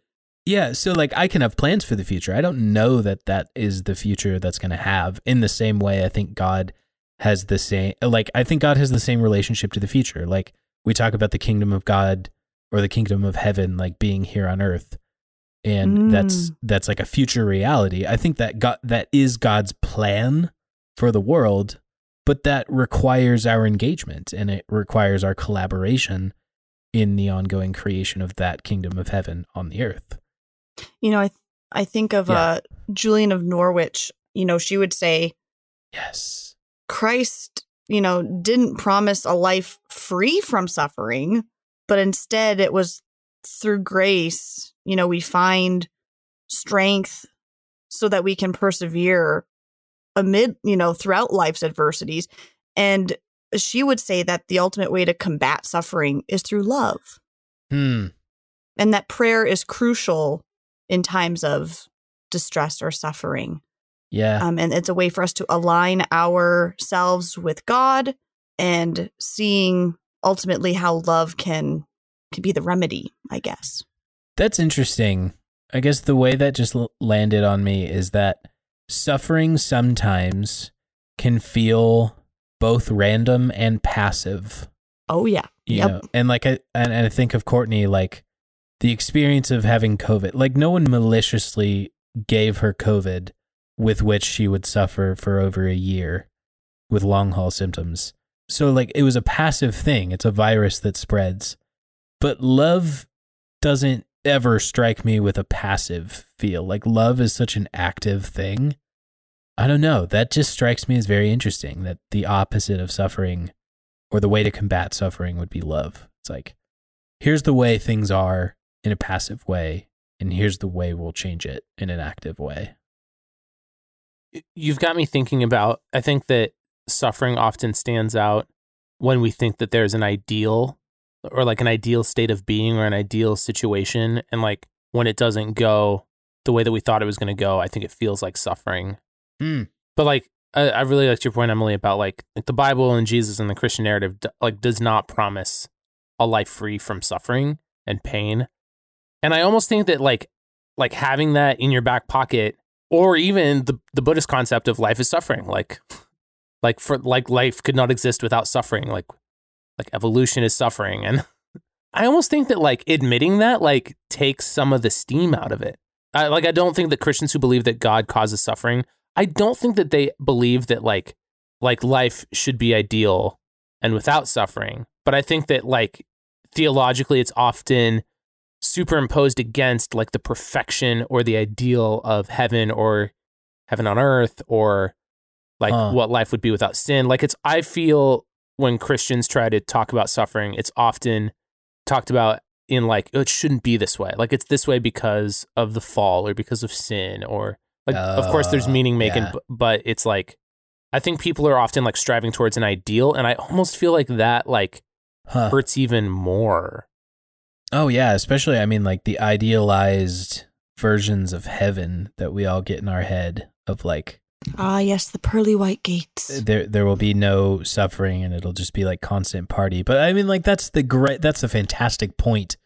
Yeah, so like I can have plans for the future. I don't know that that is the future that's going to have. In the same way, I think God has the same like I think God has the same relationship to the future. Like we talk about the kingdom of God or the kingdom of heaven like being here on earth. And that's mm. that's like a future reality. I think that God that is God's plan for the world, but that requires our engagement and it requires our collaboration in the ongoing creation of that kingdom of heaven on the earth. You know, I I think of Yeah. uh, Julian of Norwich. You know, she would say Yes. Christ, you know, didn't promise a life free from suffering, but instead it was through grace. You know, we find strength so that we can persevere amid, you know, throughout life's adversities. And she would say that the ultimate way to combat suffering is through love. Hmm. and that prayer is crucial in times of distress or suffering. Yeah. Um, and it's a way for us to align ourselves with God and seeing ultimately how love can can be the remedy, I guess. That's interesting. I guess the way that just landed on me is that suffering sometimes can feel both random and passive. Oh yeah. you Yep. know and like I and, and I think of Courtney like the experience of having COVID. Like no one maliciously gave her COVID with which she would suffer for over a year with long haul symptoms. So like it was a passive thing. It's a virus that spreads. But love doesn't ever strike me with a passive feel. Like love is such an active thing. I don't know. That just strikes me as very interesting that the opposite of suffering or the way to combat suffering would be love. It's like, here's the way things are in a passive way, and here's the way we'll change it in an active way. You've got me thinking about, I think that suffering often stands out when we think that there's an ideal or like an ideal state of being or an ideal situation and like when it doesn't go the way that we thought it was going to go, I think it feels like suffering. Hmm. But like I, I really liked your point, Emily, about like, like the Bible and Jesus and the Christian narrative d- like does not promise a life free from suffering and pain. And I almost think that like like having that in your back pocket, or even the the Buddhist concept of life is suffering, like like for like life could not exist without suffering, like like evolution is suffering, and I almost think that like admitting that like takes some of the steam out of it. I, like I don't think that Christians who believe that God causes suffering, I don't think that they believe that like like life should be ideal and without suffering. But I think that like theologically it's often superimposed against like the perfection or the ideal of heaven or heaven on earth or like Huh. what life would be without sin. Like it's I feel when Christians try to talk about suffering, it's often talked about in like oh, it shouldn't be this way. Like it's this way because of the fall or because of sin or like of course there's Oh, meaning making yeah. bu- but it's like I think people are often like striving towards an ideal and I almost feel like that like Huh. hurts even more. Oh yeah, especially I mean like the idealized versions of heaven that we all get in our head of like Ah, yes, the pearly white gates. there there will be no suffering and it'll just be like constant party. But I mean like that's the great that's the fantastic point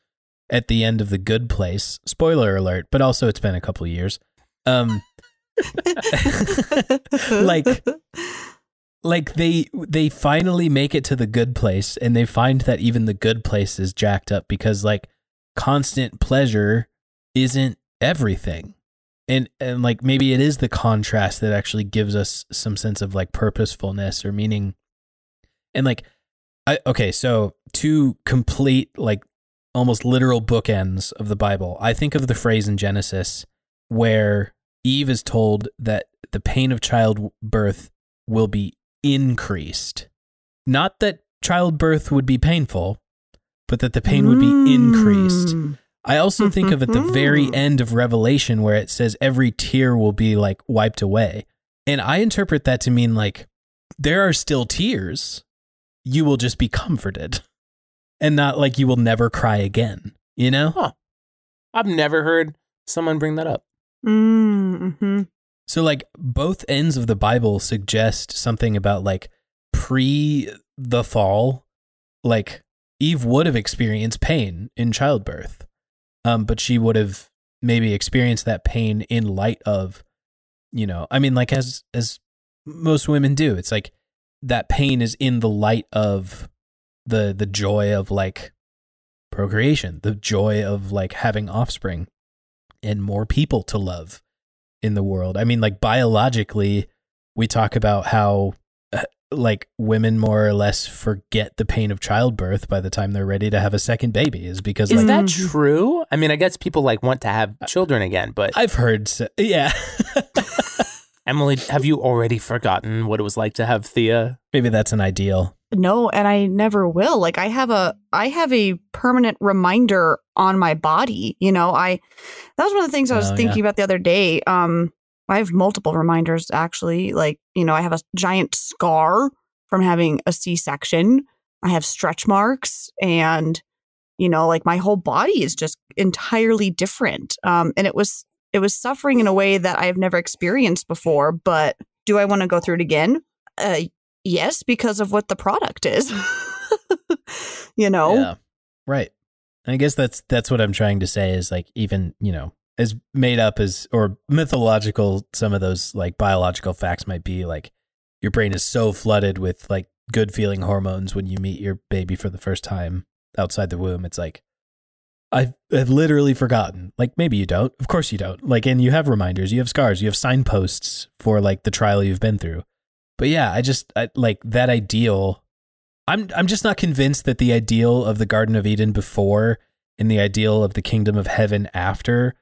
at the end of the good place. Spoiler alert, but also it's been a couple years. Um like like they they finally make it to the good place and they find that even the good place is jacked up because like constant pleasure isn't everything. And and like maybe it is the contrast that actually gives us some sense of like purposefulness or meaning. And like I, okay so two complete like almost literal bookends of the bible. I think of the phrase in genesis where eve is told that the pain of childbirth will be increased not that childbirth would be painful but that the pain would be increased Mm. I also think of at the very Mhm. end of Revelation where it says every tear will be like wiped away. And I interpret that to mean like there are still tears. You will just be comforted. And not like you will never cry again, you know? Huh. I've never heard someone bring that up. Mm-hmm. So like both ends of the Bible suggest something about like pre the fall, like Eve would have experienced pain in childbirth. Um, but she would have maybe experienced that pain in light of, you know, I mean, like as as most women do. It's like that pain is in the light of the the joy of like procreation, the joy of like having offspring and more people to love in the world. I mean, like biologically, we talk about how uh, like women more or less forget the pain of childbirth by the time they're ready to have a second baby is because Is like that Mhm. true? I mean, I guess people like want to have children again, but I've heard so, yeah. Emily, have you already forgotten what it was like to have Thea? Maybe that's an ideal. No, and I never will. Like I have a I have a permanent reminder on my body. You know, I that was one of the things I was Oh, thinking yeah. about the other day. Um I have multiple reminders actually. Like, you know, I have a giant scar from having a C-section. I have stretch marks and you know, like my whole body is just entirely different. Um and it was it was suffering in a way that I've never experienced before, but do I want to go through it again? Uh yes because of what the product is you know Yeah. Right. And I guess that's that's what I'm trying to say is like even, you know, as made up as or mythological some of those like biological facts might be like your brain is so flooded with like good feeling hormones when you meet your baby for the first time outside the womb. It's like I've, I've literally forgotten. Like maybe you don't. Of course you don't. Like and you have reminders, you have scars, you have signposts for like the trial you've been through. But yeah, I just I, like that ideal I'm I'm just not convinced that the ideal of the Garden of Eden before and the ideal of the kingdom of heaven after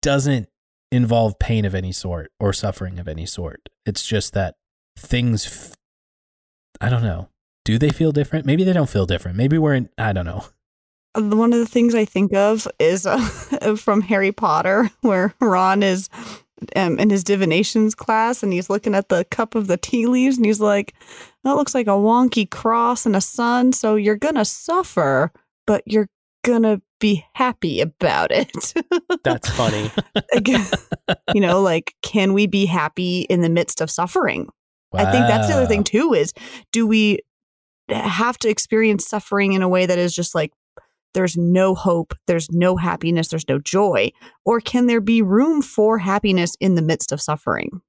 doesn't involve pain of any sort or suffering of any sort. It's just that things f- I don't know. Do they feel different? Maybe they don't feel different. Maybe we're in I don't know. one of the things i think of is uh, from harry potter where ron is um, in his divinations class and he's looking at the cup of the tea leaves and he's like, that looks like a wonky cross and a sun. So you're going to suffer, but you're going to be happy about it. That's funny. you know, like, can we be happy in the midst of suffering? I think that's the other thing too is do we have to experience suffering in a way that is just like there's no hope, there's no happiness, there's no joy? Or can there be room for happiness in the midst of suffering?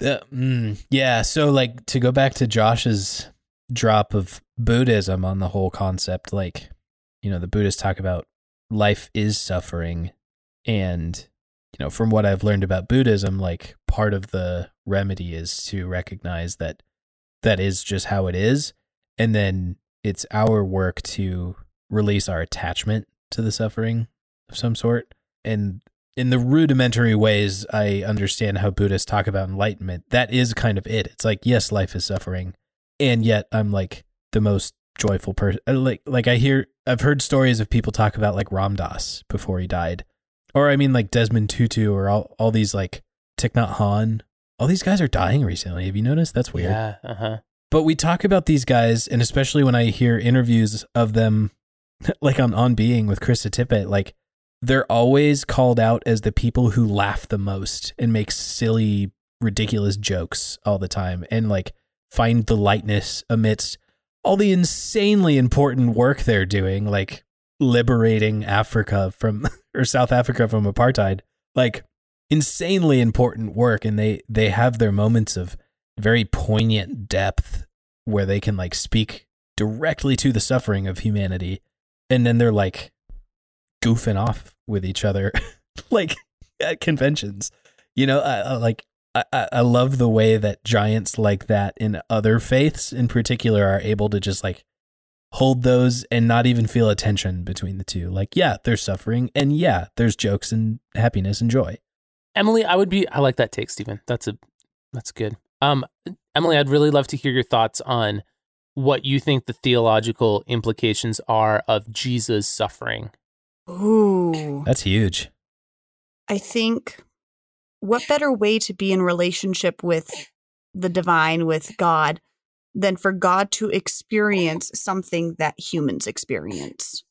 Uh, mm, yeah. So, like, to go back to Josh's drop of Buddhism on the whole concept, like, you know, the Buddhists talk about life is suffering. And, you know, from what I've learned about Buddhism, like, part of the remedy is to recognize that that is just how it is. And then it's our work to release our attachment to the suffering of some sort. And in the rudimentary ways I understand how Buddhists talk about enlightenment, that is kind of it. It's like, yes, life is suffering, and yet I'm like the most joyful person. Like, like I hear, I've heard stories of people talk about like Ram Dass before he died, or I mean like Desmond Tutu, or all all these like Thich Nhat Hanh. All these guys are dying recently. Have you noticed? That's weird. Yeah. Uh huh. But we talk about these guys, and especially when I hear interviews of them, like on On Being with Krista Tippett, like they're always called out as the people who laugh the most and make silly, ridiculous jokes all the time, and like find the lightness amidst all the insanely important work they're doing, like liberating Africa from or South Africa from apartheid. Like insanely important work, and they they have their moments of very poignant depth where they can like speak directly to the suffering of humanity and then they're like goofing off with each other like at conventions you know I, I like I, I love the way that giants like that in other faiths in particular are able to just like hold those and not even feel a tension between the two like yeah there's suffering and yeah there's jokes and happiness and joy Emily, I would be. I like that take, Stephen. That's a. That's good. Um, Emily, I'd really love to hear your thoughts on what you think the theological implications are of Jesus suffering. Ooh. that's huge I think what better way to be in relationship with the divine, with God, than for God to experience something that humans experience.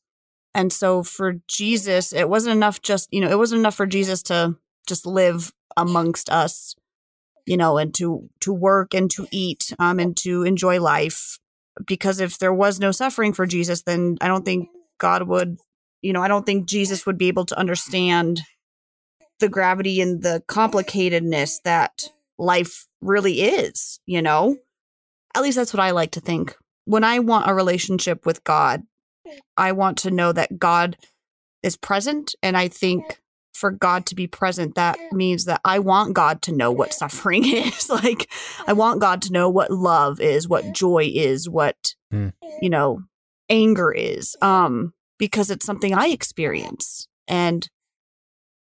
And so for Jesus, it wasn't enough just, you know, it wasn't enough for Jesus to just live amongst us, you know, and to to work and to eat um and to enjoy life. Because if there was no suffering for Jesus, then I don't think God would, you know, I don't think Jesus would be able to understand the gravity and the complicatedness that life really is, you know? At least that's what I like to think. When I want a relationship with God, I want to know that God is present. And I think for God to be present, that means that I want God to know what suffering is. like, I want God to know what love is, what joy is, what, Hmm. you know, anger is, um, because it's something I experience. And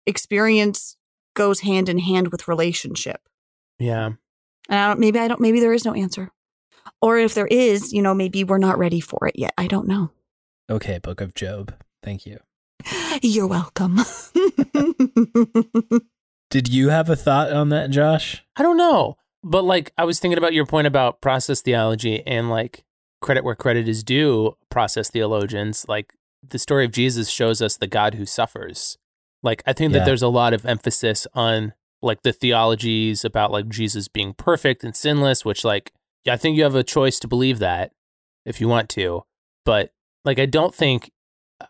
experience goes hand in hand with relationship. Yeah. And I don't, maybe I don't, maybe there is no answer. Or if there is, you know, maybe we're not ready for it yet. I don't know. okay book of job thank you You're welcome. did you have a thought on that josh I don't know. But like I was thinking about your point about process theology and like credit where credit is due, process theologians, like the story of Jesus shows us the God who suffers. Like I think Yeah. that there's a lot of emphasis on like the theologies about like Jesus being perfect and sinless, which like I think you have a choice to believe that if you want to. But like I don't think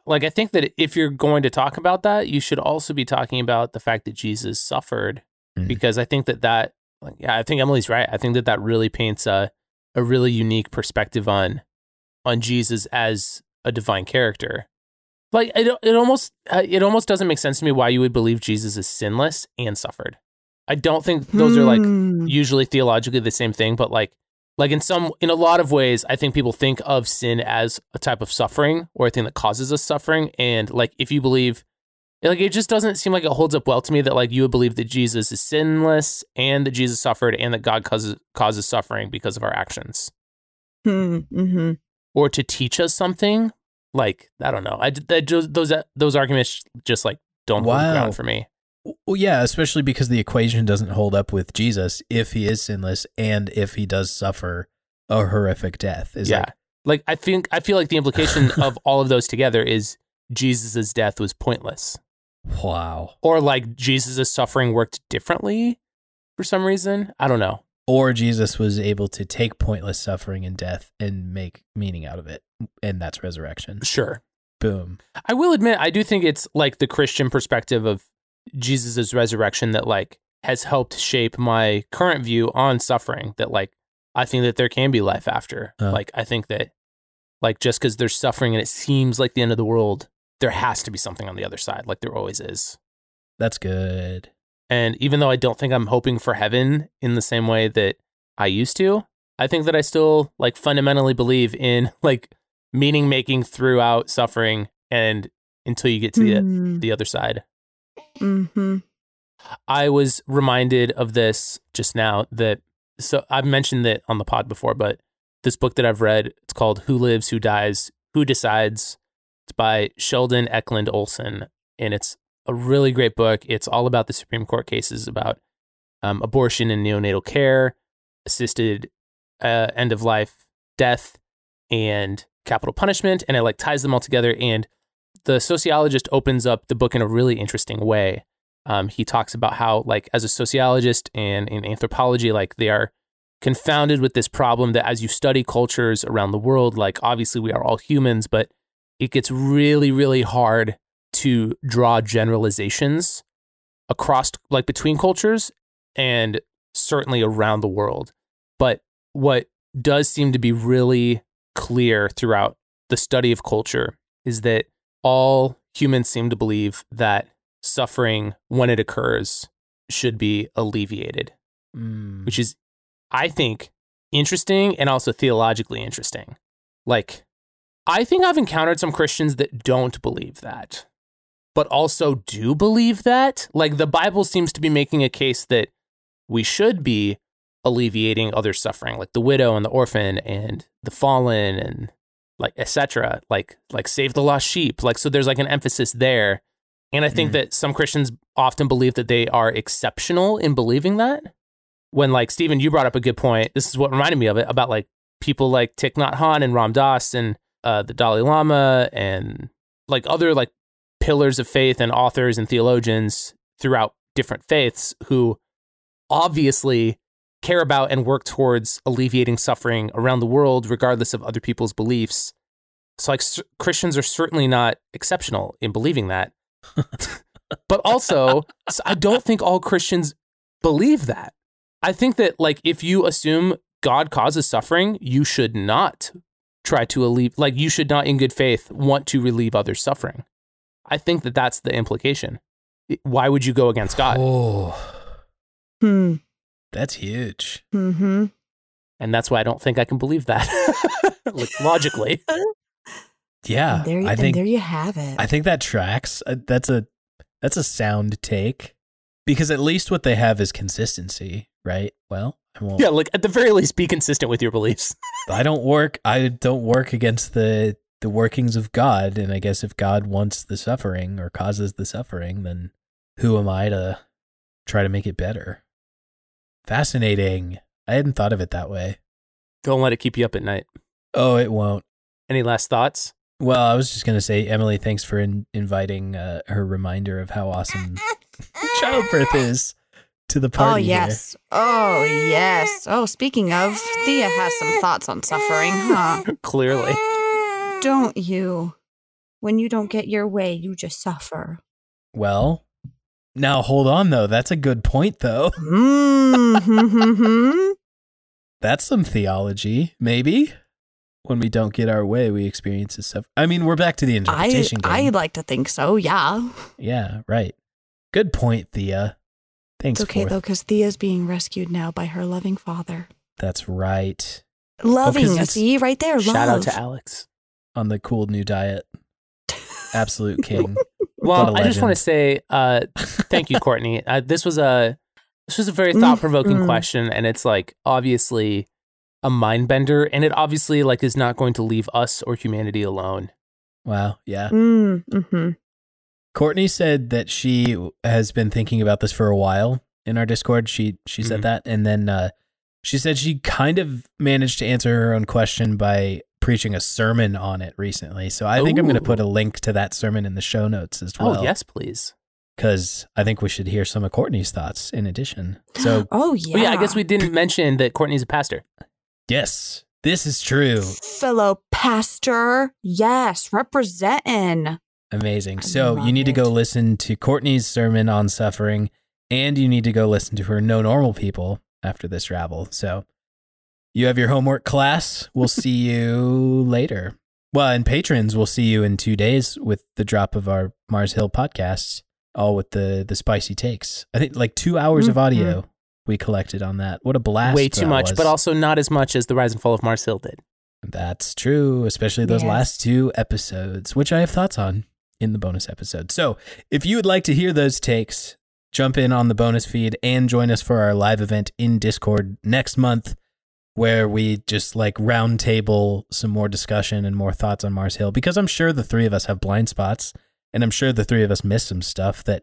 like I think that if you're going to talk about that, you should also be talking about the fact that Jesus suffered Mm. because I think that that like, yeah, I think Emily's right. I think that that really paints a a really unique perspective on on Jesus as a divine character. Like it, it almost uh, it almost doesn't make sense to me why you would believe Jesus is sinless and suffered. I don't think those are like Hmm. usually theologically the same thing, but like like in some in a lot of ways, I think people think of sin as a type of suffering or a thing that causes us suffering. And like if you believe like it just doesn't seem like it holds up well to me that like you would believe that Jesus is sinless and that Jesus suffered and that God causes causes suffering because of our actions. Hmm, mhm. Or to teach us something. Like, I don't know. I that just, those those arguments just like don't hold Wow. ground for me. Well, yeah, especially because the equation doesn't hold up with Jesus if he is sinless and if he does suffer a horrific death. Is yeah. like, Like I think I feel like the implication of all of those together is Jesus' death was pointless. wow. Or like Jesus' suffering worked differently for some reason. I don't know. Or Jesus was able to take pointless suffering and death and make meaning out of it, and that's resurrection. Sure. Boom. I will admit, I do think it's like the Christian perspective of Jesus' resurrection that like has helped shape my current view on suffering. That like I think that there can be life after. Uh. Like I think that like just because there's suffering and it seems like the end of the world, there has to be something on the other side. Like there always is. That's good. And even though I don't think I'm hoping for heaven in the same way that I used to, I think that I still like fundamentally believe in like meaning making throughout suffering and until you get to the Mm, the other side. Mhm. I was reminded of this just now that so I've mentioned it on the pod before, but this book that I've read, it's called Who Lives, Who Dies, Who Decides. It's by Sheldon Ekland Olson, and it's a really great book. It's all about the Supreme Court cases about um, abortion and neonatal care, assisted uh, end of life death, and capital punishment, and it like ties them all together. And the sociologist opens up the book in a really interesting way. Um, he talks about how, like, as a sociologist and in anthropology, like they are confounded with this problem that as you study cultures around the world, like obviously we are all humans, but it gets really, really hard to draw generalizations across, like, between cultures and certainly around the world. But what does seem to be really clear throughout the study of culture is that all humans seem to believe that suffering, when it occurs, should be alleviated, Mm. which is, I think, interesting and also theologically interesting. Like, I think I've encountered some Christians that don't believe that, but also do believe that. Like, the Bible seems to be making a case that we should be alleviating other suffering, like the widow and the orphan and the fallen and like etc. Like like save the lost sheep. Like so, there's like an emphasis there, and I think Mm. that some Christians often believe that they are exceptional in believing that. When like Stephen, you brought up a good point. This is what reminded me of it about like people like Thich Nhat Hanh and Ram Dass and uh, the Dalai Lama and like other like pillars of faith and authors and theologians throughout different faiths who obviously care about and work towards alleviating suffering around the world, regardless of other people's beliefs. So, like, Christians are certainly not exceptional in believing that. but also, I don't think all Christians believe that. I think that, like, if you assume God causes suffering, you should not try to alleviate, like, you should not, in good faith, want to relieve others' suffering. I think that that's the implication. Why would you go against God? Oh, Hmm. That's huge. Mm-hmm. And that's why I don't think I can believe that. like, logically. Yeah, and there, I and think there you have it. I think that tracks. Uh, That's a that's a sound take because at least what they have is consistency, right? Well, I won't. Yeah, like at the very least, be consistent with your beliefs. I don't work. I don't work against the the workings of God, and I guess if God wants the suffering or causes the suffering, then who am I to try to make it better? Fascinating. I hadn't thought of it that way. Don't let it keep you up at night. Oh, it won't. Any last thoughts? Well, I was just gonna say, Emily, thanks for in- inviting uh, her reminder of how awesome childbirth is to the party. oh here. yes. Oh yes. Oh, speaking of, Thea has some thoughts on suffering, huh? Clearly. Don't you? When you don't get your way, you just suffer. Well, now hold on though. That's a good point though. Mm-hmm. That's some theology, maybe. When we don't get our way, we experience this stuff. I mean, we're back to the I interpretation I game. like to think so. Yeah. yeah, right. Good point, Thea. Thanks. It's okay Fourth. though, because Thea's being rescued now by her loving father. That's right. Loving, it's- see right there. Love. Shout out to Alex. On the cool new diet, absolute king. Well, I just want to say uh, thank you, Courtney. Uh, this was a this was a very Mm, thought provoking mm. question, and it's like obviously a mind bender, and it obviously like is not going to leave us or humanity alone. Wow. Yeah. Mm, hmm Courtney said that she has been thinking about this for a while in our Discord. She she said Mhm. that, and then uh, she said she kind of managed to answer her own question by preaching a sermon on it recently. So I think I'm going to put a link to that sermon in the show notes as oh, well. oh, yes, please. because I think we should hear some of Courtney's thoughts in addition. So Oh yeah. Oh, yeah, I guess we didn't mention that Courtney's a pastor. yes, this is true. fellow pastor. Yes, representing. Amazing. I So you love need to go listen to Courtney's sermon on suffering, and you need to go listen to her No Normal People after this ravel. So you have your homework class. We'll see you later. Well, and patrons, we'll see you in two days with the drop of our Mars Hill podcasts, all with the the spicy takes. I think like two hours of Mhm. audio we collected on that. What a blast! Way too much, was. but also not as much as the Rise and Fall of Mars Hill did. That's true, especially those Yes. last two episodes, which I have thoughts on in the bonus episode. So, if you would like to hear those takes, jump in on the bonus feed and join us for our live event in Discord next month, where we just like round table some more discussion and more thoughts on Mars Hill. Because I'm sure the three of us have blind spots, and I'm sure the three of us missed some stuff that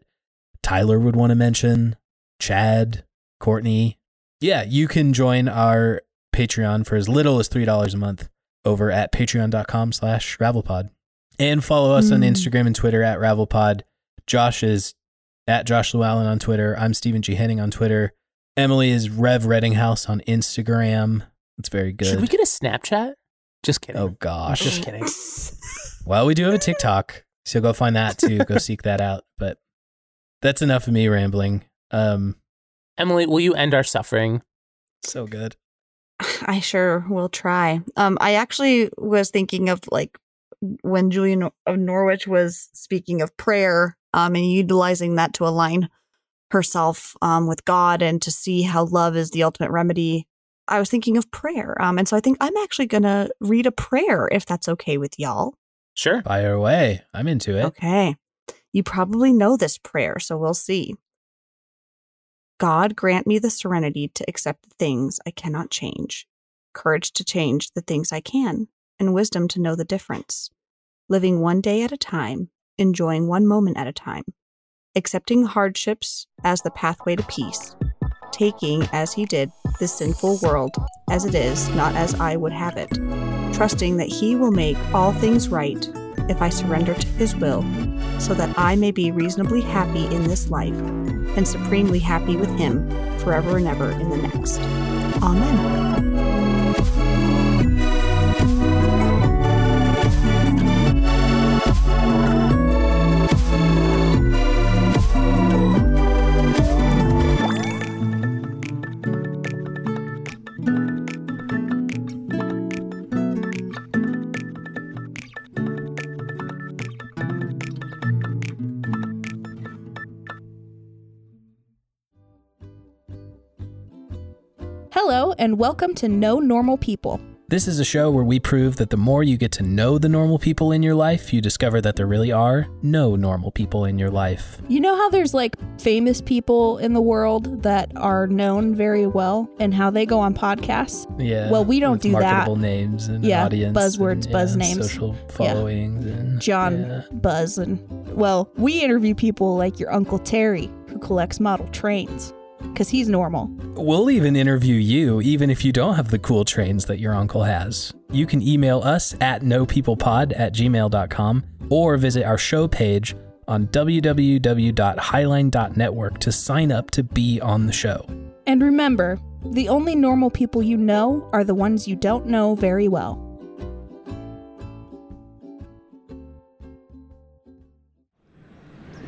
Tyler would want to mention, Chad, Courtney. Yeah, you can join our Patreon for as little as $3 a month over at patreon.com slash ravelpod. And follow us on Mm. Instagram and Twitter at ravelpod. Josh is at Josh Llewellyn on Twitter. I'm Stephen G. Henning on Twitter. Emily is Rev Reddinghouse on Instagram. It's very good. Should we get a Snapchat? Just kidding. oh, gosh. Just kidding. Well, we do have a TikTok, so go find that too. go seek that out. But that's enough of me rambling. Um, Emily, will you end our suffering? so good. I sure will try. Um, I actually was thinking of like when Julian of Norwich was speaking of prayer, um, and utilizing that to align herself um with God and to see how love is the ultimate remedy. I was thinking of prayer, um, and so I think I'm actually gonna read a prayer if that's okay with y'all. Sure. By Fire away. I'm into it. Okay. You probably know this prayer, so we'll see. God grant me the serenity to accept the things I cannot change, courage to change the things I can, and wisdom to know the difference. Living one day at a time, enjoying one moment at a time, accepting hardships as the pathway to peace, taking, as he did, the sinful world as it is, not as I would have it, trusting that he will make all things right if I surrender to his will, so that I may be reasonably happy in this life and supremely happy with him forever and ever in the next. Amen. And welcome to No Normal People. This is a show where we prove that the more you get to know the normal people in your life, you discover that there really are no normal people in your life. You know how there's like famous people in the world that are known very well and how they go on podcasts? Yeah. Well, we don't do that. marketable names and Yeah, audience. buzzwords, and, buzz yeah, names. Social followings and John yeah. Buzz and well, we interview people like your Uncle Terry who collects model trains because he's normal. We'll even interview you, even if you don't have the cool trains that your uncle has. You can email us at knowpeoplepod at gmail.com or visit our show page on www.highline.network to sign up to be on the show. And remember, the only normal people you know are the ones you don't know very well.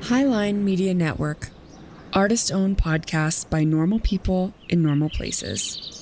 Highline Media Network. Artist owned podcasts by normal people in normal places.